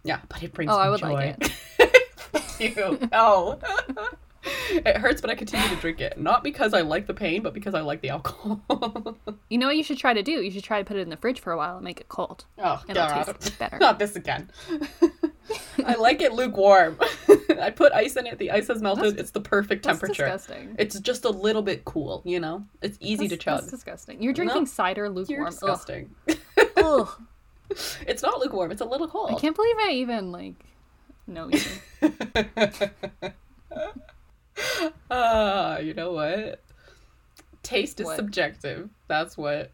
yeah, but it brings Oh, me I would joy. like Fuck you. No. it hurts, but I continue to drink it. Not because I like the pain, but because I like the alcohol. You know what you should try to do? You should try to put it in the fridge for a while and make it cold. oh, It'll God. taste better. Not this again. I like it lukewarm. I put ice in it. The ice has melted. That's- it's the perfect temperature. disgusting. It's just a little bit cool, you know? It's easy That's- to chug. That's disgusting. You're drinking cider You're lukewarm. Ugh. disgusting. Ugh. it's not lukewarm, it's a little cold. I can't believe I even like know you. Ah, you know what? Taste is What? subjective. That's what.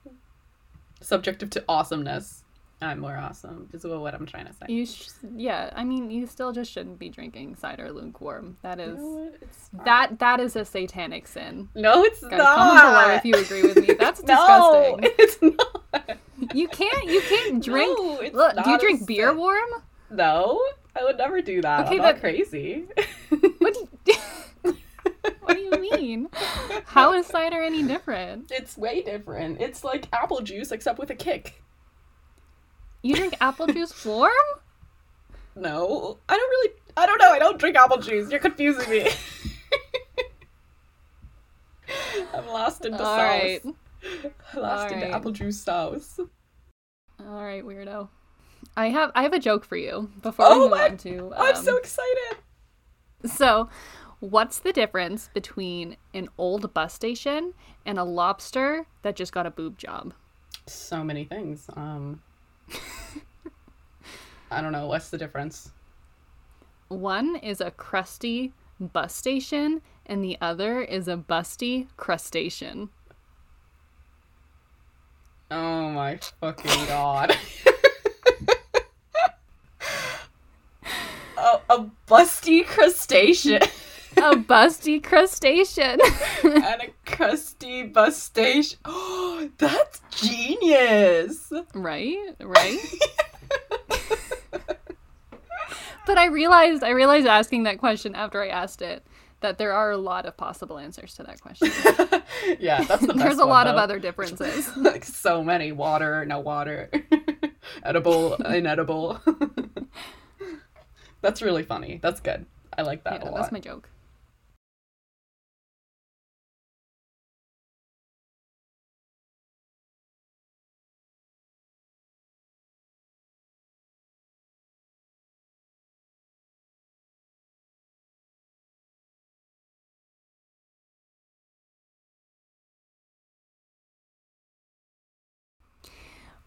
Subjective to awesomeness. I'm more awesome, is what I'm trying to say. You sh- yeah, I mean, you still just shouldn't be drinking cider lukewarm. That is you know that that is a satanic sin. No, it's Guys, not. comment below if you agree with me. That's No, disgusting. it's not. You can't you can't drink. No, Look, do you drink beer sin. warm? No, I would never do that. Okay, I'm but- crazy. What do you, What do you mean? How is cider any different? it's way different. It's like apple juice except with a kick. You drink apple juice warm? No, I don't really. I don't know. I don't drink apple juice. You're confusing me. I'm lost into All sauce. right. Lost All into right. apple juice sauce. All right, weirdo. I have I have a joke for you before Oh we move my- on to I'm um, so excited. So, what's the difference between an old bus station and a lobster that just got a boob job? So many things. Um, I don't know. What's the difference? One is a crusty bus station, and the other is a busty crustacean. Oh my fucking god. a, a busty crustacean A busty crustacean. and a crusty bus station. Oh, that's genius. right? Right? but I realized I realized asking that question after I asked it that there are a lot of possible answers to that question. yeah, that's the best There's a one, lot of other differences. like so many water, no water, edible, inedible. That's really funny. That's good. I like that yeah, a lot. that's my joke.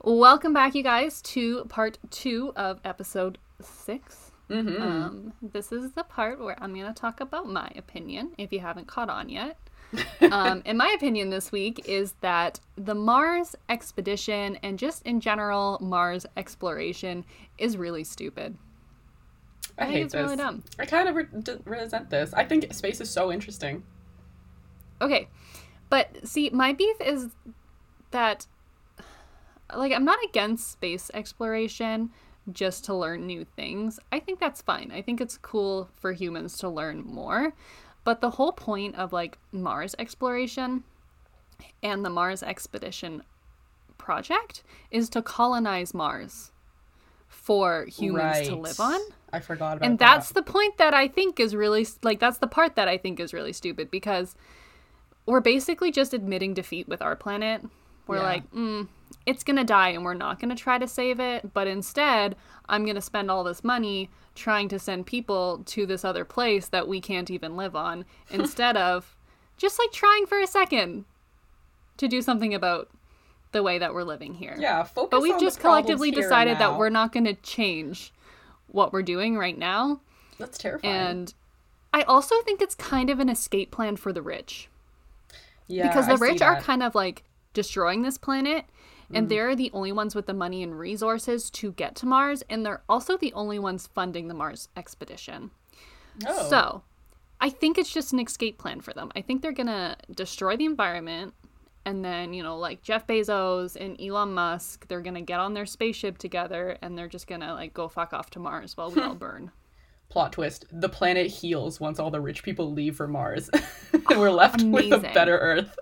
Welcome back, you guys, to part two of episode six. Hmm Um, this is the part where I'm going to talk about my opinion, if you haven't caught on yet. um, and my opinion this week is that the Mars expedition and just in general Mars exploration is really stupid. I, I think hate it's this. really dumb. I kind of re- resent this. I think space is so interesting. Okay, but see, my beef is that, like, I'm not against space exploration just to learn new things. I think that's fine. I think it's cool for humans to learn more. But the whole point of, like, Mars exploration and the Mars expedition project is to colonize Mars for humans to live on I forgot about that. and that. that's the point that i think is really like that's the part that i think is really stupid because we're basically just admitting defeat with our planet we're Yeah. like mm, it's gonna die and we're not gonna try to save it but instead i'm gonna spend all this money trying to send people to this other place that we can't even live on instead of just like trying for a second to do something about the way that we're living here yeah, focus but we've just collectively decided that we're not going to change what we're doing right now That's terrifying. and I also think it's kind of an escape plan for the rich. yeah, because the I rich are kind of like destroying this planet, and Mm. they're the only ones with the money and resources to get to Mars, and they're also the only ones funding the Mars expedition. Oh. So I think it's just an escape plan for them. I think they're going to destroy the environment. And then, you know, like Jeff Bezos and Elon Musk, they're going to get on their spaceship together and they're just going to like go fuck off to Mars while we all burn. plot twist: the planet heals once all the rich people leave for Mars, and we're left with a better Earth.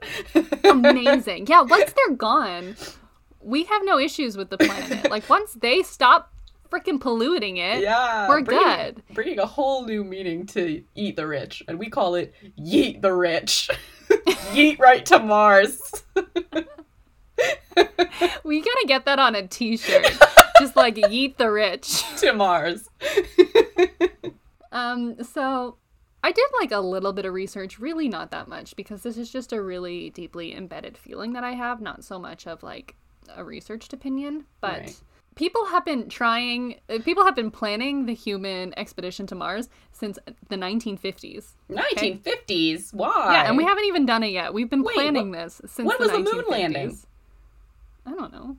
amazing. Yeah, once they're gone, we have no issues with the planet. Like once they stop freaking polluting it, yeah, we're bringing, good. Bringing a whole new meaning to eat the rich, and we call it yeet the rich. yeet right to Mars. we gotta get that on a T-shirt. Just like yeet the rich. to Mars. Um, so I did like a little bit of research, really not that much, because this is just a really deeply embedded feeling that I have, not so much of like a researched opinion, but Right. people have been trying, uh, people have been planning the human expedition to Mars since the 1950s. 1950s. Why? Yeah, and we haven't even done it yet. We've been Wait, planning this since when the was the moon 1950s. landing? I don't know.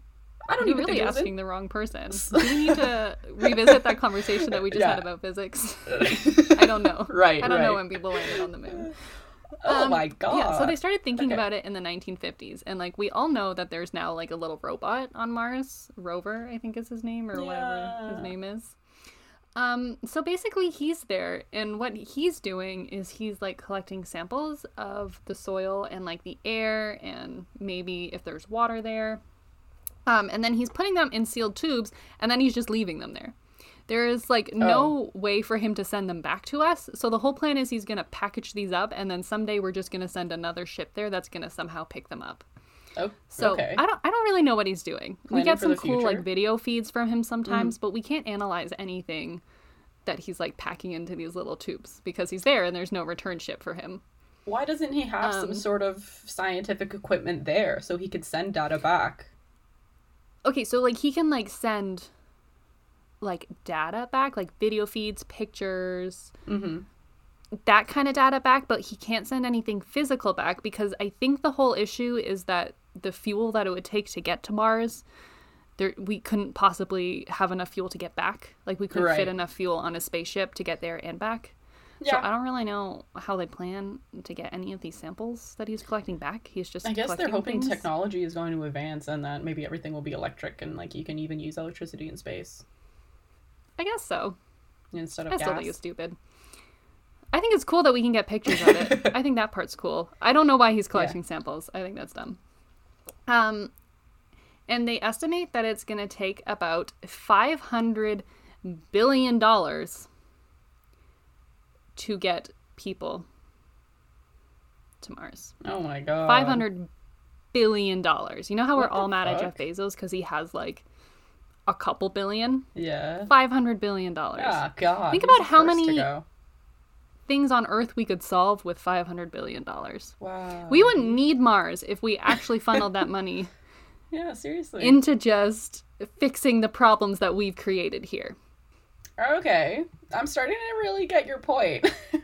I don't You're even really think it was asking the wrong person. Do we need to revisit that conversation that we just Yeah. had about physics? I don't know. Right, I don't know when people landed on the moon. Oh Um, my god. Yeah, so they started thinking Okay. about it in the 1950s, and like we all know that there's now like a little robot on Mars, Rover, I think is his name, or whatever his name is. Um, so basically, he's there, and what he's doing is he's like collecting samples of the soil and like the air, and maybe if there's water there. Um, and then he's putting them in sealed tubes, and then he's just leaving them there. There is like no way for him to send them back to us. So the whole plan is he's going to package these up, and then someday we're just going to send another ship there that's going to somehow pick them up. Oh, So okay. I don't I don't really know what he's doing. we get some cool like future. Mm-hmm. video feeds from him sometimes, but we can't analyze anything that he's like packing into these little tubes because he's there and there's no return ship for him. Why doesn't he have some Um, sort of scientific equipment there so he could send data back? Okay, so like he can like send like data back, like video feeds, pictures, Mm-hmm. that kind of data back, but he can't send anything physical back because I think the whole issue is that the fuel that it would take to get to Mars, there we couldn't possibly have enough fuel to get back. Like we couldn't Right. fit enough fuel on a spaceship to get there and back. Yeah. So I don't really know how they plan to get any of these samples that he's collecting back. He's just I guess they're hoping things. technology is going to advance and that maybe everything will be electric and like you can even use electricity in space I guess so. instead of I gas. still think it's stupid. I think it's cool that we can get pictures of it. I think that part's cool. I don't know why he's collecting samples. I think that's dumb. Um, and they estimate that it's going to take about five hundred billion dollars to get people to Mars. Oh my god. Five hundred billion dollars. You know how we're What the all mad at? Jeff Bezos because he has like a couple billion? Yeah. Five hundred billion dollars. Ah, god. Think about how many- Things on Earth we could solve with five hundred billion dollars. Wow. We wouldn't need Mars if we actually funneled that money Yeah, seriously. into just fixing the problems that we've created here. Okay, I'm starting to really get your point.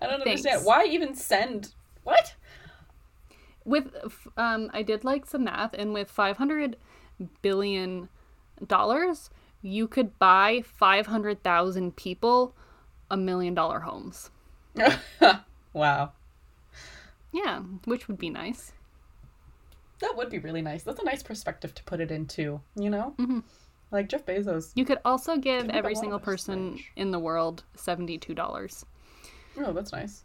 I don't understand why even send what? With um, I did like some math, and with five hundred billion dollars, you could buy five hundred thousand people a million dollar homes. wow, Yeah, which would be nice. that would be really nice. That's a nice perspective to put it into. You know, Mhm. like Jeff Bezos. You could also give Can make a every single person in the world seventy two dollars. Oh, that's nice.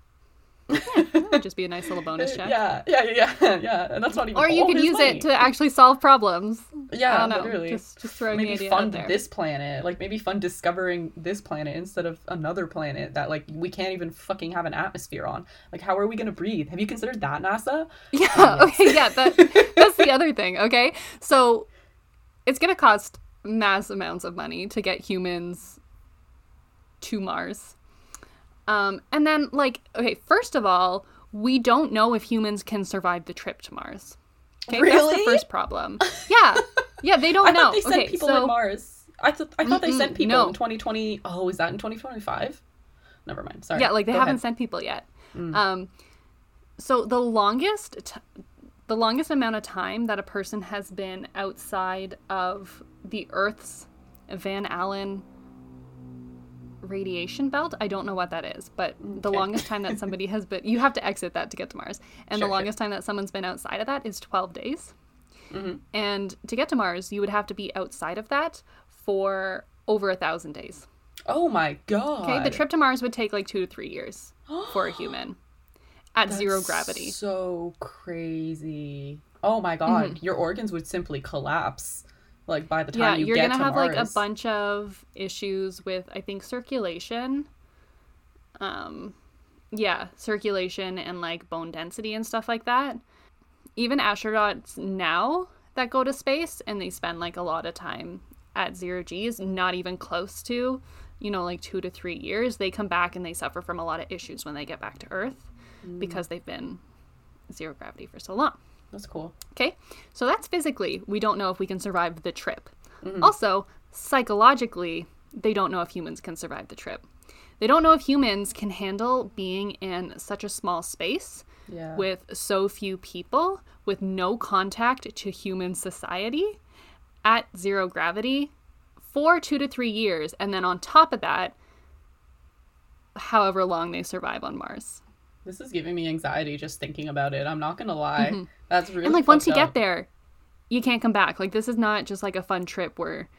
That would just be a nice little bonus check. Yeah, yeah, yeah, yeah, yeah. And that's not even. Or you could use money. it to actually solve problems. Yeah, I don't know. literally. Just just throwing the maybe idea out fund this planet like maybe fund discovering this planet instead of another planet that like we can't even fucking have an atmosphere on like how are we gonna breathe have you considered that nasa Yeah. Yes. Okay. Yeah. That that's the other thing. Okay. So it's gonna cost mass amounts of money to get humans to Mars. Um, and then like okay, first of all, we don't know if humans can survive the trip to Mars. Okay, that's Really? the first problem. Yeah. Yeah, they don't know. i know. thought they sent okay, people so in mars i thought i thought they Mm-mm, sent people no. in 2020 oh is that in 2025 never mind sorry yeah, like they Go haven't ahead. sent people yet. Mm. Um, so the longest, t- the longest amount of time that a person has been outside of the Earth's Van Allen radiation belt. I don't know what that is, but the Okay. longest time that somebody has been, you have to exit that to get to Mars, and Sure, the sure. longest time that someone's been outside of that is twelve days. Mhm. And to get to Mars, you would have to be outside of that for over a thousand days. oh my god Okay, the trip to Mars would take like two to three years for a human at zero gravity. so crazy oh my god your organs would simply collapse like by the Mm-hmm. Yeah, you you're get gonna to have like a bunch of issues with I think circulation. Um, yeah, circulation and like bone density and stuff like that. Even astronauts now that go to space and they spend like a lot of time at zero G's, not even close to, you know, like two to three years, they come back and they suffer from a lot of issues when they get back to Earth Mm. because they've been zero gravity for so long. That's cool Okay, so that's physically. We don't know if we can survive the trip. Mm-hmm. Also, psychologically, they don't know if humans can survive the trip. They don't know if humans can handle being in such a small space yeah with so few people, with no contact to human society at zero gravity for two to three years. And then on top of that, however long they survive on Mars. This is giving me anxiety just thinking about it. I'm not gonna lie. That's really Mm-hmm. and like once you fucked get there you can't come back like this is not just like a fun trip where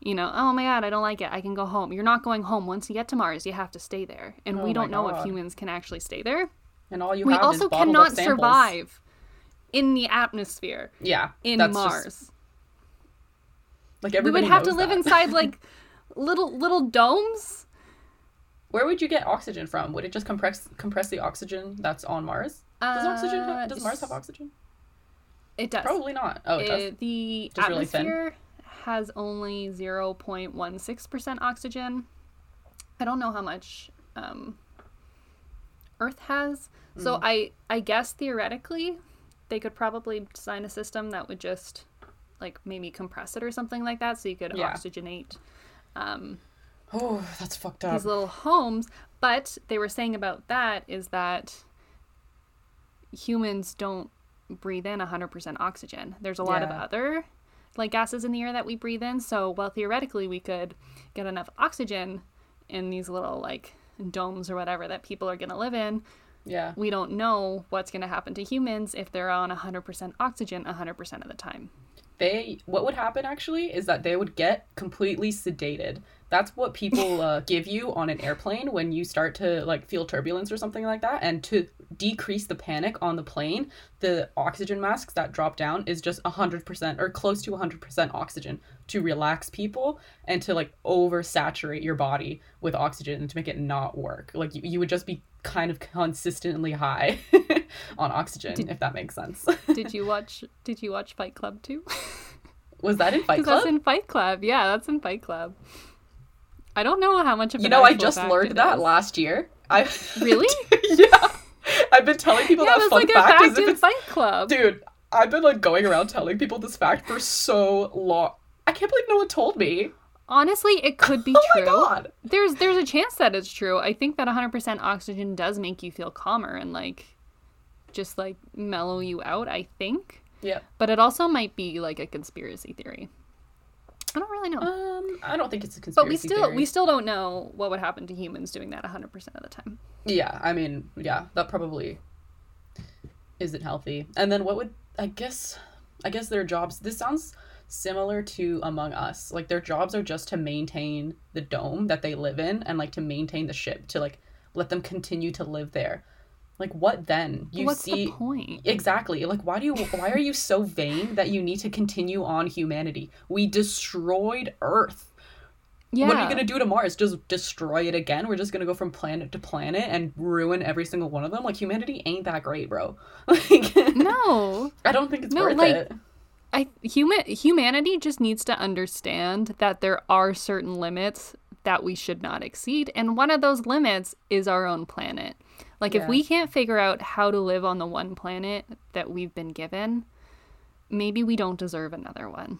you know oh my god i don't like it i can go home you're not going home once you get to mars you have to stay there and Oh we don't know if humans can actually stay there and all you we also is cannot survive in the atmosphere Yeah, in mars just- like we would have to live that. inside like little little domes Where would you get oxygen from? Would it just compress compress the oxygen that's on Mars? Does oxygen Uh, have, does Mars have oxygen? it does Probably not. Oh, it does. Uh, the Just really atmosphere has only 0.16% oxygen. I don't know how much um, Earth has. Mm. So I I guess theoretically they could probably design a system that would just like maybe compress it or something like that so you could Yeah. oxygenate um, Oh, that's fucked up. these little homes. But they were saying about that is that humans don't breathe in 100% oxygen. There's a lot of other like gases in the air that we breathe in. So, well, theoretically, we could get enough oxygen in these little like domes or whatever that people are going to live in. Yeah. We don't know what's going to happen to humans if they're on 100% oxygen 100% of the time. They what would happen actually is that they would get completely sedated. That's what people uh, give you on an airplane when you start to like feel turbulence or something like that. And to decrease the panic on the plane, the oxygen masks that drop down is just 100% or close to 100% oxygen to relax people and to like oversaturate your body with oxygen and to make it not work. Like you, you would just be kind of consistently high on oxygen, Did- if that makes sense. Did you watch Did you watch Fight Club too? Was that in Fight Club? That's in Fight Club. Yeah, that's in Fight Club. I don't know how much of You know, I just learned that is. last year. I Really? yeah. I've been telling people Yeah, that fun like a fact, fact as if in it's Fight Club. dude. I've been like going around telling people this fact for so long. I can't believe no one told me. Honestly, it could be oh true. my god. There's there's a chance that it's true. I think that 100% oxygen does make you feel calmer and like just like mellow you out, I think. Yeah. But it also might be like a conspiracy theory. I don't really know. Um, I don't think it's a conspiracy but we still theory. we still don't know what would happen to humans doing that 100% of the time. Yeah, I mean, yeah, that probably isn't healthy. And then what would I guess I guess their jobs this sounds similar to Among Us. Like their jobs are just to maintain the dome that they live in and like to maintain the ship to like let them continue to live there. Like what then? You What's see the point? Exactly. Like why do you why are you so vain that you need to continue on humanity? We destroyed Earth. Yeah. What are you gonna do to Mars? Just destroy it again? We're just gonna go from planet to planet and ruin every single one of them? Like humanity ain't that great, bro. Like No. I don't think it's No, worth like- it. I human humanity just needs to understand that there are certain limits that we should not exceed and one of those limits is our own planet. Like Yeah. if we can't figure out how to live on the one planet that we've been given, maybe we don't deserve another one.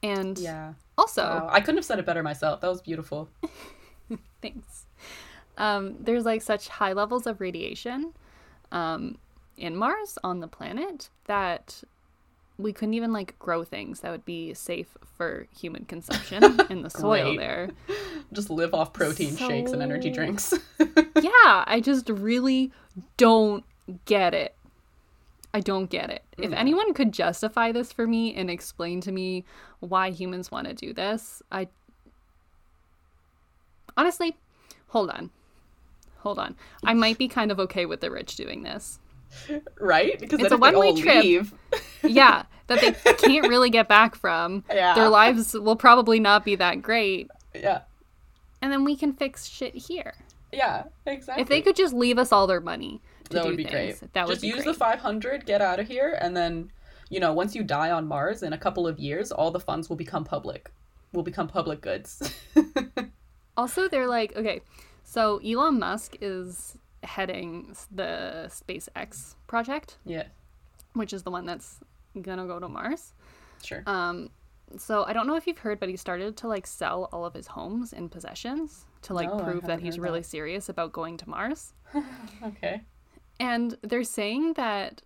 And Yeah. also, Wow. I couldn't have said it better myself. That was beautiful. Thanks. Um, there's like such high levels of radiation um, in Mars on the planet that we couldn't even like grow things that would be safe for human consumption in the soil there. Just live off protein shakes and energy drinks. Yeah, I just really don't get it. I don't get it. If Mm. anyone could justify this for me and explain to me why humans want to do this, I honestly, hold on. Hold on. I might be kind of okay with the rich doing this. Right? Because It's a one-way trip. leave. Yeah, that they can't really get back from. Yeah. Their lives will probably not be that great. Yeah. And then we can fix shit here. Yeah. Exactly. If they could just leave us all their money to that do would be things, great. that would Just use great. the 500, get out of here, and then, you know, once you die on Mars in a couple of years, all the funds will become public. Will become public goods. Also, they're like, okay, so Elon Musk is heading the SpaceX project, yeah. which is the one that's gonna go to Mars. Sure. Um, so I don't know if you've heard, but he started to like sell all of his homes and possessions to like No, prove that he's really that. serious about going to Mars. okay. And they're saying that,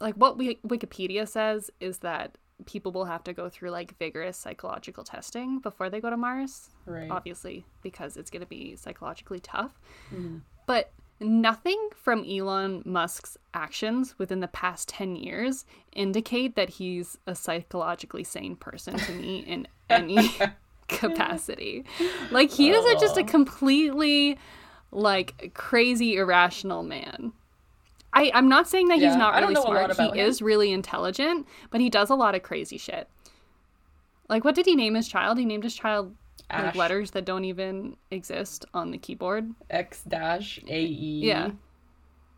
like, what we, Wikipedia says is that people will have to go through like vigorous psychological testing before they go to Mars. Right. obviously, because it's going to be psychologically tough. Mhm. But nothing from Elon Musk's actions within the past 10 years indicate that he's a psychologically sane person to me in any capacity. Like, he is a, just a oh. completely, like, crazy, irrational man. I, I'm not saying that Yeah, he's not really know a lot smart. He him. is really intelligent, but he does a lot of crazy shit. Like, what did he name his child? He named his child like letters that don't even exist on the keyboard. X dash A E. Yeah.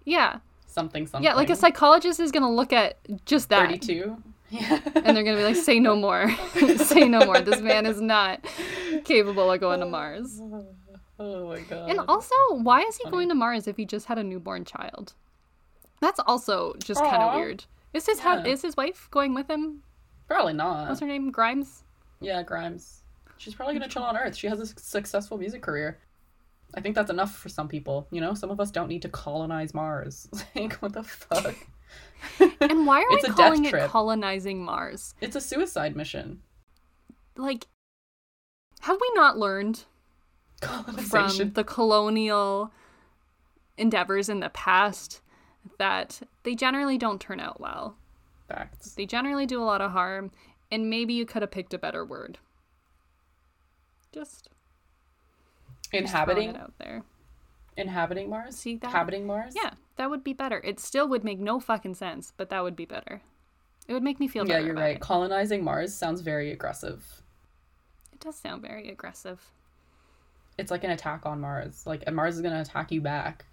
Yeah. Something something. Yeah, like a psychologist is going to look at just that Thirty-two. Yeah. and they're going to be like say no more. say no more. This man is not capable of going to Mars. Oh my god. And also, why is he Funny. going to Mars if he just had a newborn child? That's also just kind of weird. Is his ha- Yeah. is his wife going with him? Probably not. What's her name? Grimes? Yeah, Grimes. She's probably gonna chill on Earth. She has a successful music career. I think that's enough for some people. You know, some of us don't need to colonize Mars. like, what the fuck? And why are we calling it trip. colonizing Mars? It's a suicide mission. Like have we not learned from the colonial endeavors in the past that they generally don't turn out well. Facts. They generally do a lot of harm, and maybe you could have picked a better word. Just inhabiting just out there. Inhabiting Mars? See that? Inhabiting Mars? Yeah, that would be better. It still would make no fucking sense, but that would be better. It would make me feel better. Yeah, you're right. It. Colonizing Mars sounds very aggressive. It does sound very aggressive. It's like an attack on Mars. Like Mars is gonna attack you back.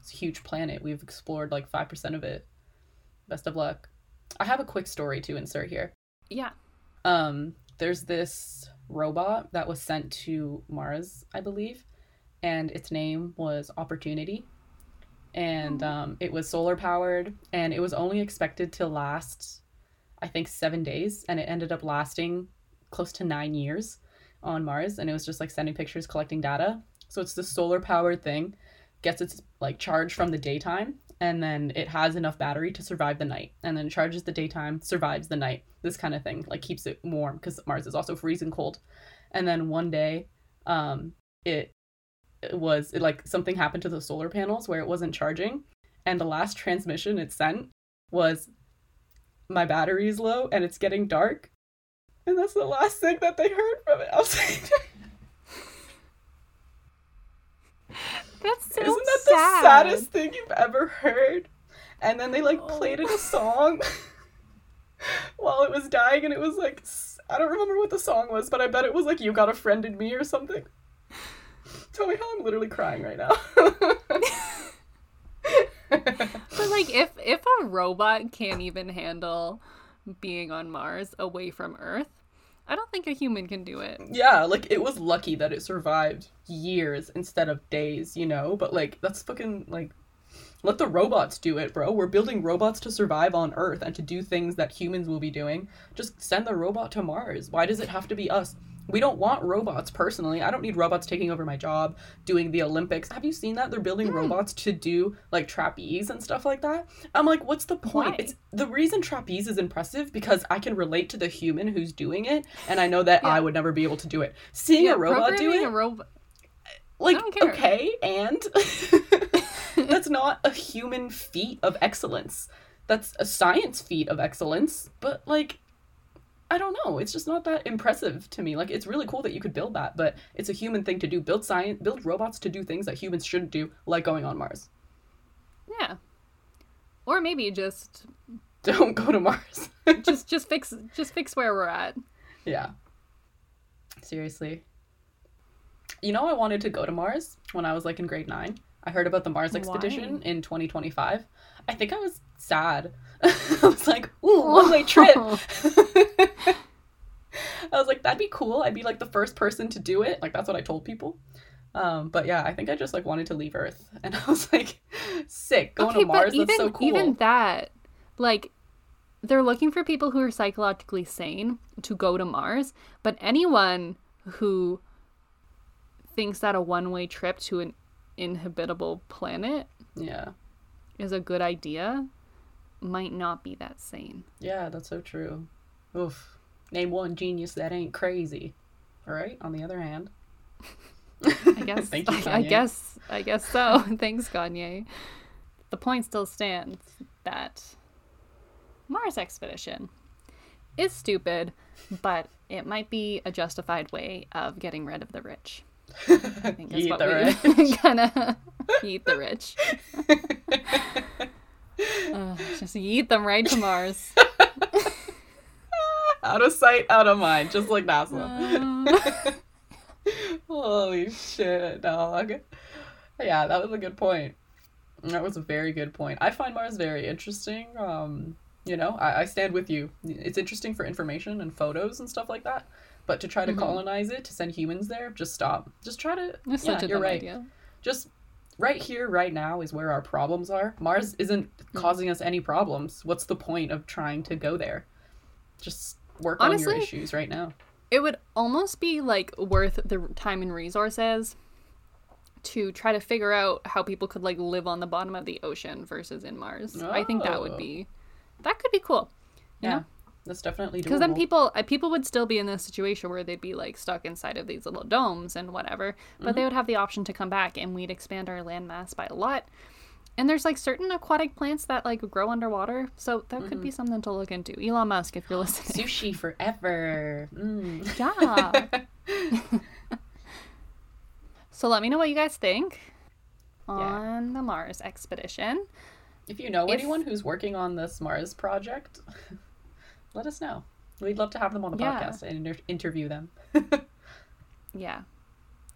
It's a huge planet. We've explored like five percent of it. Best of luck. I have a quick story to insert here. Yeah. Um, there's this robot that was sent to Mars, I believe, and its name was Opportunity. And um, it was solar powered, and it was only expected to last, I think, seven days, and it ended up lasting close to nine years on Mars. And it was just like sending pictures, collecting data. So it's the solar powered thing, gets its like charge from the daytime, and then it has enough battery to survive the night and then charges the daytime survives the night this kind of thing like keeps it warm because mars is also freezing cold. And then one day um it, it was it, like something happened to the solar panels where it wasn't charging and the last transmission it sent was my battery's low and it's getting dark and that's the last thing that they heard from it. I was like That's so Isn't that sad. the saddest thing you've ever heard? And then they like played it a oh. song while it was dying, and it was like I don't remember what the song was, but I bet it was like "You Got a Friend in Me" or something. Tell me how I'm literally crying right now. but like, if if a robot can't even handle being on Mars away from Earth, I don't think a human can do it. Yeah, like it was lucky that it survived years instead of days, you know? But like that's fucking like let the robots do it, bro. We're building robots to survive on Earth and to do things that humans will be doing. Just send the robot to Mars. Why does it have to be us? We don't want robots personally. I don't need robots taking over my job, doing the Olympics. Have you seen that? They're building mm. robots to do like trapeze and stuff like that. I'm like, what's the point? Why? It's the reason trapeze is impressive because I can relate to the human who's doing it and I know that yeah. I would never be able to do it. Seeing yeah, a robot do it. A ro- like okay, and that's not a human feat of excellence. That's a science feat of excellence, but like I don't know. It's just not that impressive to me. Like it's really cool that you could build that, but it's a human thing to do. Build science, build robots to do things that humans shouldn't do, like going on Mars. Yeah. Or maybe just don't go to Mars. just just fix just fix where we're at. Yeah. Seriously. You know I wanted to go to Mars when I was like in grade 9. I heard about the Mars expedition Why? in 2025. I think I was sad I was like, ooh, one way trip. I was like, that'd be cool. I'd be like the first person to do it. Like that's what I told people. Um, but yeah, I think I just like wanted to leave Earth, and I was like, sick going okay, to Mars. Even, that's so cool. Even that, like, they're looking for people who are psychologically sane to go to Mars. But anyone who thinks that a one-way trip to an inhabitable planet, yeah, is a good idea, might not be that sane. Yeah, that's so true. Oof. Name one genius that ain't crazy. All right. On the other hand, I guess. Thank you, Kanye. I, guess. I guess so. Thanks, Kanye. The point still stands that Mars expedition is stupid, but it might be a justified way of getting rid of the rich. I think is what we're gonna eat the rich. Uh, just eat them right to Mars. out of sight, out of mind, just like NASA. Uh... Holy shit, dog. Yeah, that was a good point. That was a very good point. I find Mars very interesting. Um, you know, I, I stand with you. It's interesting for information and photos and stuff like that. But to try to mm-hmm. colonize it, to send humans there, just stop. Just try to. That's yeah, you're right. Idea. Just right here, right now is where our problems are. Mars isn't hmm. causing us any problems. What's the point of trying to go there? Just work Honestly, on your issues right now. It would almost be like worth the time and resources to try to figure out how people could like live on the bottom of the ocean versus in Mars. Oh. I think that would be that could be cool. yeah. Know? That's definitely because then people uh, people would still be in this situation where they'd be like stuck inside of these little domes and whatever, but mm-hmm. they would have the option to come back, and we'd expand our landmass by a lot. And there's like certain aquatic plants that like grow underwater, so that mm-hmm. could be mm-hmm. something to look into. Elon Musk, if you're listening, sushi forever. Mm. Yeah. so let me know what you guys think on the Mars expedition. If you know If- anyone who's working on this Mars project, let us know. We'd love to have them on the Yeah. podcast and inter- interview them. Yeah.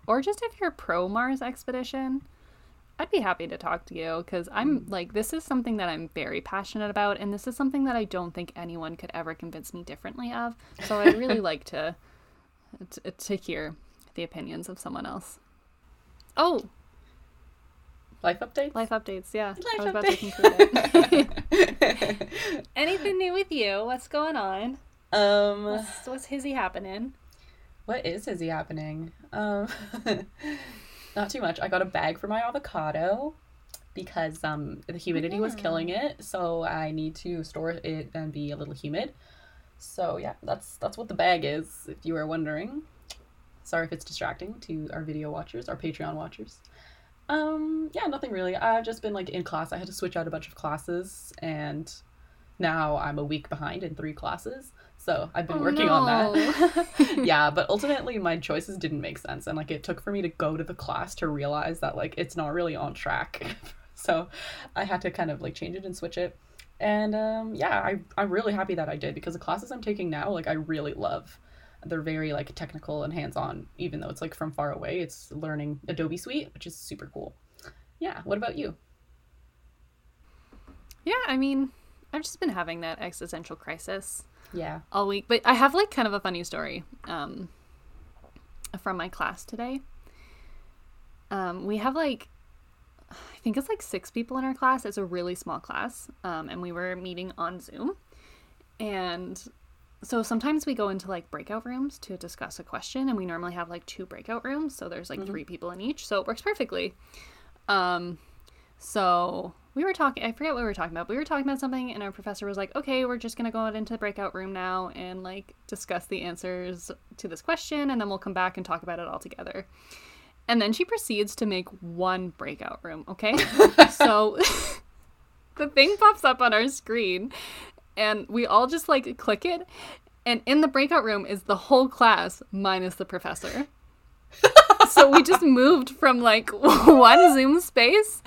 Or just if you're pro Mars expedition, I'd be happy to talk to you because I'm mm. like, this is something that I'm very passionate about, and this is something that I don't think anyone could ever convince me differently of. So I'd really like to, to to hear the opinions of someone else. Oh, Life updates? life updates. Yeah, I was Life about to. Anything new with you? What's going on? um, What's, what's hizzy happening? what is hizzy happening? Um, not too much. I got a bag for my avocado because um the humidity was killing it, so I need to store it and be a little humid. So yeah, that's that's what the bag is. If you were wondering, sorry if it's distracting to our video watchers, our Patreon watchers. Um, yeah, nothing really. I've just been like in class. I had to switch out a bunch of classes, and now I'm a week behind in three classes. So I've been Oh, working on that. yeah, but ultimately my choices didn't make sense and like it took for me to go to the class to realize that like it's not really on track. so I had to kind of like change it and switch it. And um yeah, I I'm really happy that I did because the classes I'm taking now like I really love. They're very like technical and hands-on even though it's like from far away. It's learning Adobe Suite, which is super cool. Yeah, what about you? Yeah, I mean, I've just been having that existential crisis Yeah. all week, but I have like kind of a funny story um, from my class today. Um, we have like, I think it's like six people in our class. It's a really small class, um, and we were meeting on Zoom. And so sometimes we go into like breakout rooms to discuss a question, and we normally have like two breakout rooms, so there's like three people in each, so it works perfectly. Um, so we were talking, I forget what we were talking about. but We were talking about something, and our professor was like, okay, we're just going to go out into the breakout room now and like discuss the answers to this question, and then we'll come back and talk about it all together. And then she proceeds to make one breakout room, okay? so the thing pops up on our screen, and we all just like click it, and in the breakout room is the whole class minus the professor. so we just moved from like one Zoom space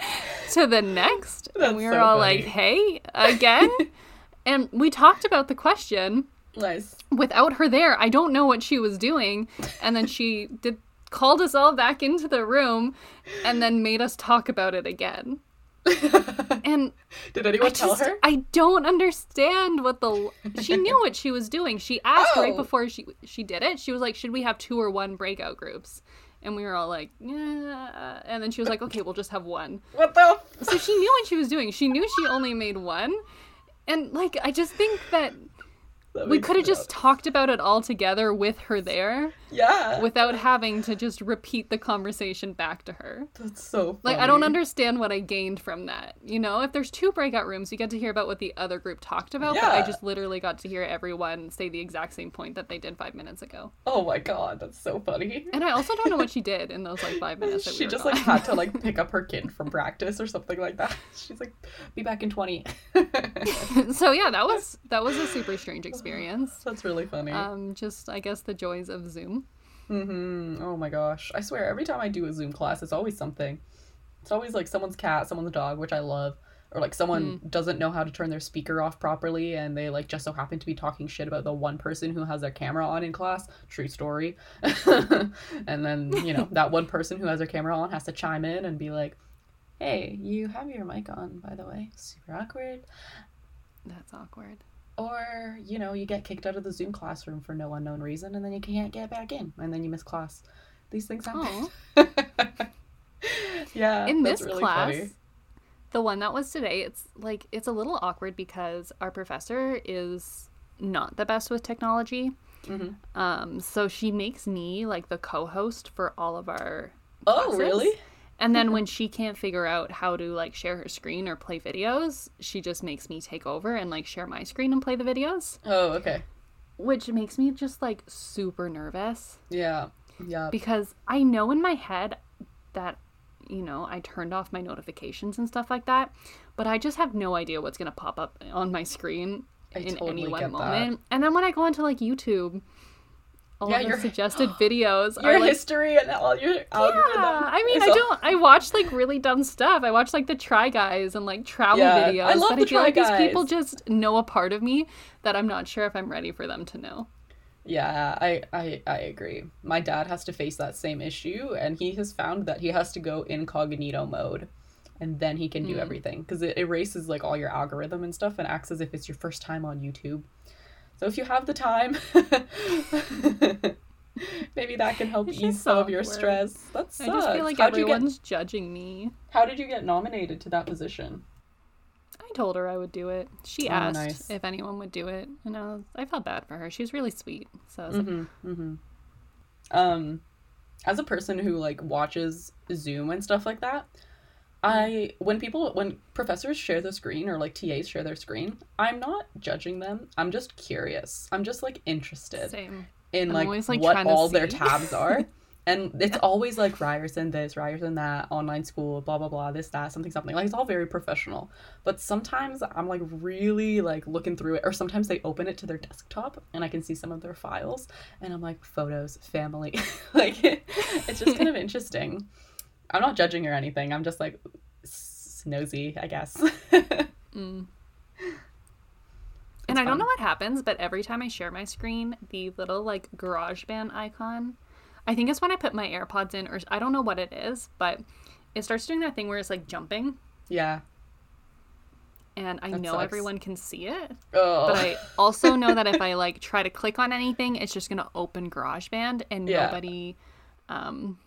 to the next. That's and we were so all funny. like, hey, again? and we talked about the question Nice. without her there. I don't know what she was doing. And then she did called us all back into the room and then made us talk about it again. And Did anyone I tell just- her? I don't understand what the she knew what she was doing. She asked right Oh. before she she did it. She was like, "Should we have two or one breakout groups?" And we were all like, "Yeah." And then she was like, "Okay, we'll just have one." What the? So she knew what she was doing. She knew she only made one. And like I just think That we could have just talked about it all together with her there Yeah. without having to just repeat the conversation back to her. That's so Like I don't understand what I gained from that. You know, if there's two breakout rooms, you get to hear about what the other group talked about, but I just literally got to hear everyone say the exact same point that they did 5 minutes ago. Oh my god, that's so funny. And I also don't know what she did in those like 5 minutes that we she were just like had to like pick up her kid from practice or something like that. She's like, "Be back in 20." so yeah, that was that was a super strange experience. That's really funny. Um just I guess the joys of Zoom. hmm Oh my gosh, I swear every time I do a Zoom class, it's always something. It's always like someone's cat, someone's dog, which I love, or like someone Hmm. doesn't know how to turn their speaker off properly, and they like just so happen to be talking shit about the one person who has their camera on in class. True story. and then you know that one person who has their camera on has to chime in and be like, "Hey, you have your mic on, by the way." Super awkward. That's awkward. Or, you know, you get kicked out of the Zoom classroom for no unknown reason and then you can't get back in and then you miss class. These things happen. yeah. in this really class funny. the one that was today it's like it's a little awkward because our professor is not the best with technology Mhm. um so she makes me like the co-host for all of our Oh, really? And then mm-hmm. when she can't figure out how to like share her screen or play videos she just makes me take over and like share my screen and play the videos Oh, okay. which makes me just like super nervous Yeah. Yeah. because I know in my head that you know I turned off my notifications and stuff like that, but I just have no idea what's gonna pop up on my screen I in totally any one get that. moment. And then when I go onto like YouTube, all Yeah, your- suggested videos Your are like history and all your algorithm. Yeah, I mean, I don't. I watch like really dumb stuff. I watch like the Try Guys and like travel Yeah, videos. I love but the I feel Try like these people just know a part of me that I'm not sure if I'm ready for them to know. Yeah, I, I I agree. My dad has to face that same issue, and he has found that he has to go incognito mode, and then he can do Mm. everything because it erases like all your algorithm and stuff, and acts as if it's your first time on YouTube. So if you have the time, maybe that can help It's ease some of your stress. That sucks. I just feel like How'd you get- judging me. how did you get nominated to that position? I told her I would do it. She Oh, asked nice. if anyone would do it, and I, was, I felt bad for her. She was really sweet. So I was Mm-hmm, mm-hmm. Um, as a person who like watches Zoom and stuff like that, Mm-hmm. I when people when professors share the screen or like TAs share their screen, I'm not judging them. I'm just curious. I'm just like interested same. in like, always, like, what all their tabs are. And it's always like Ryerson this, Ryerson that, online school, blah blah blah, this, that, something, something. Like it's all very professional. But sometimes I'm like really like looking through it, or sometimes they open it to their desktop and I can see some of their files, and I'm like photos, family, like it's just kind of interesting. I'm not judging or anything. I'm just like nosy, I guess. Mm. And I don't know what happens, but every time I share my screen, the little like GarageBand icon, I think it's when I put my AirPods in, or I don't know what it is, but it starts doing that thing where it's like jumping, yeah. and I That know sucks. everyone can see it. Oh. But I also know that if I like try to click on anything, it's just gonna open GarageBand, and Yeah. nobody, um,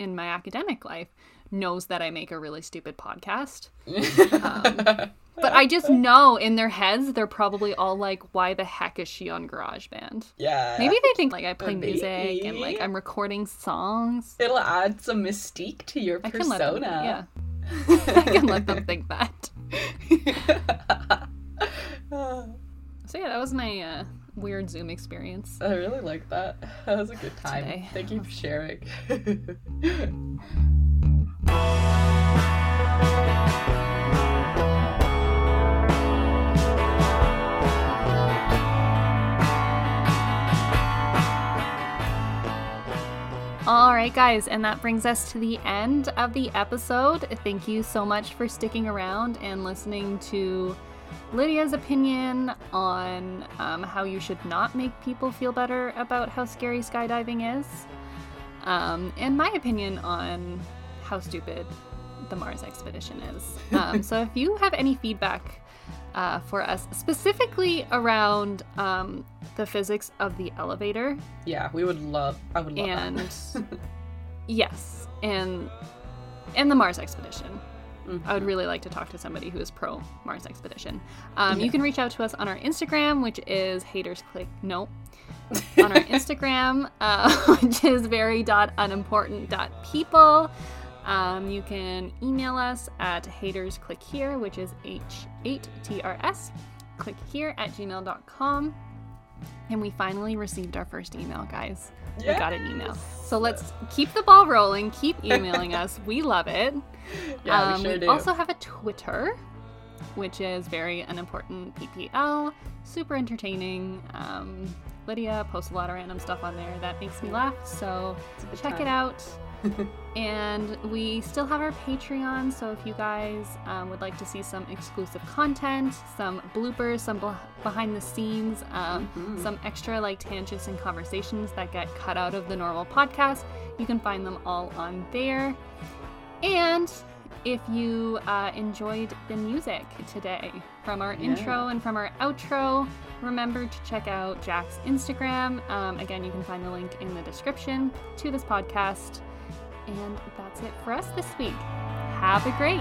in my academic life knows that I make a really stupid podcast. Um, But I just know in their heads they're probably all like, "Why the heck is she on GarageBand?" yeah. Maybe they think like I play music and like I'm recording songs. It'll add some mystique to your I persona. them, yeah, I can let them think that. So yeah, that was my uh, weird Zoom experience. I really like that. That was a good time. Today. Thank you for sharing. All right, guys, and that brings us to the end of the episode. Thank you so much for sticking around and listening to Lydia's opinion on um, how you should not make people feel better about how scary skydiving is, um, and my opinion on how stupid the Mars expedition is. Um, so, if you have any feedback uh, for us, specifically around um, the physics of the elevator, yeah, we would love. I would love and that. yes and and the mars expedition I would really like to talk to somebody who is pro mars expedition. Um, Yeah. you can reach out to us on our instagram which is haters click no on our instagram uh, which is very dot unimportant dot people. Um, you can email us at haters click here which is h8trs click here at gmail.com and we finally received our first email guys we got an email. So let's keep the ball rolling. Keep emailing us. We love it. Yeah, Um, we sure do. also have a Twitter, which is very unimportant PPL. Super entertaining. Um, Lydia posts a lot of random stuff on there that makes me laugh. So It's a good check it out. and we still have our Patreon, so if you guys um, would like to see some exclusive content, some bloopers, some beh behind the scenes, um, Mhm. some extra like tangents and conversations that get cut out of the normal podcast, you can find them all on there. And if you uh, enjoyed the music today from our Yeah. intro and from our outro, remember to check out Jack's Instagram. Um, again, you can find the link in the description to this podcast. And that's it for us this week. Have a great.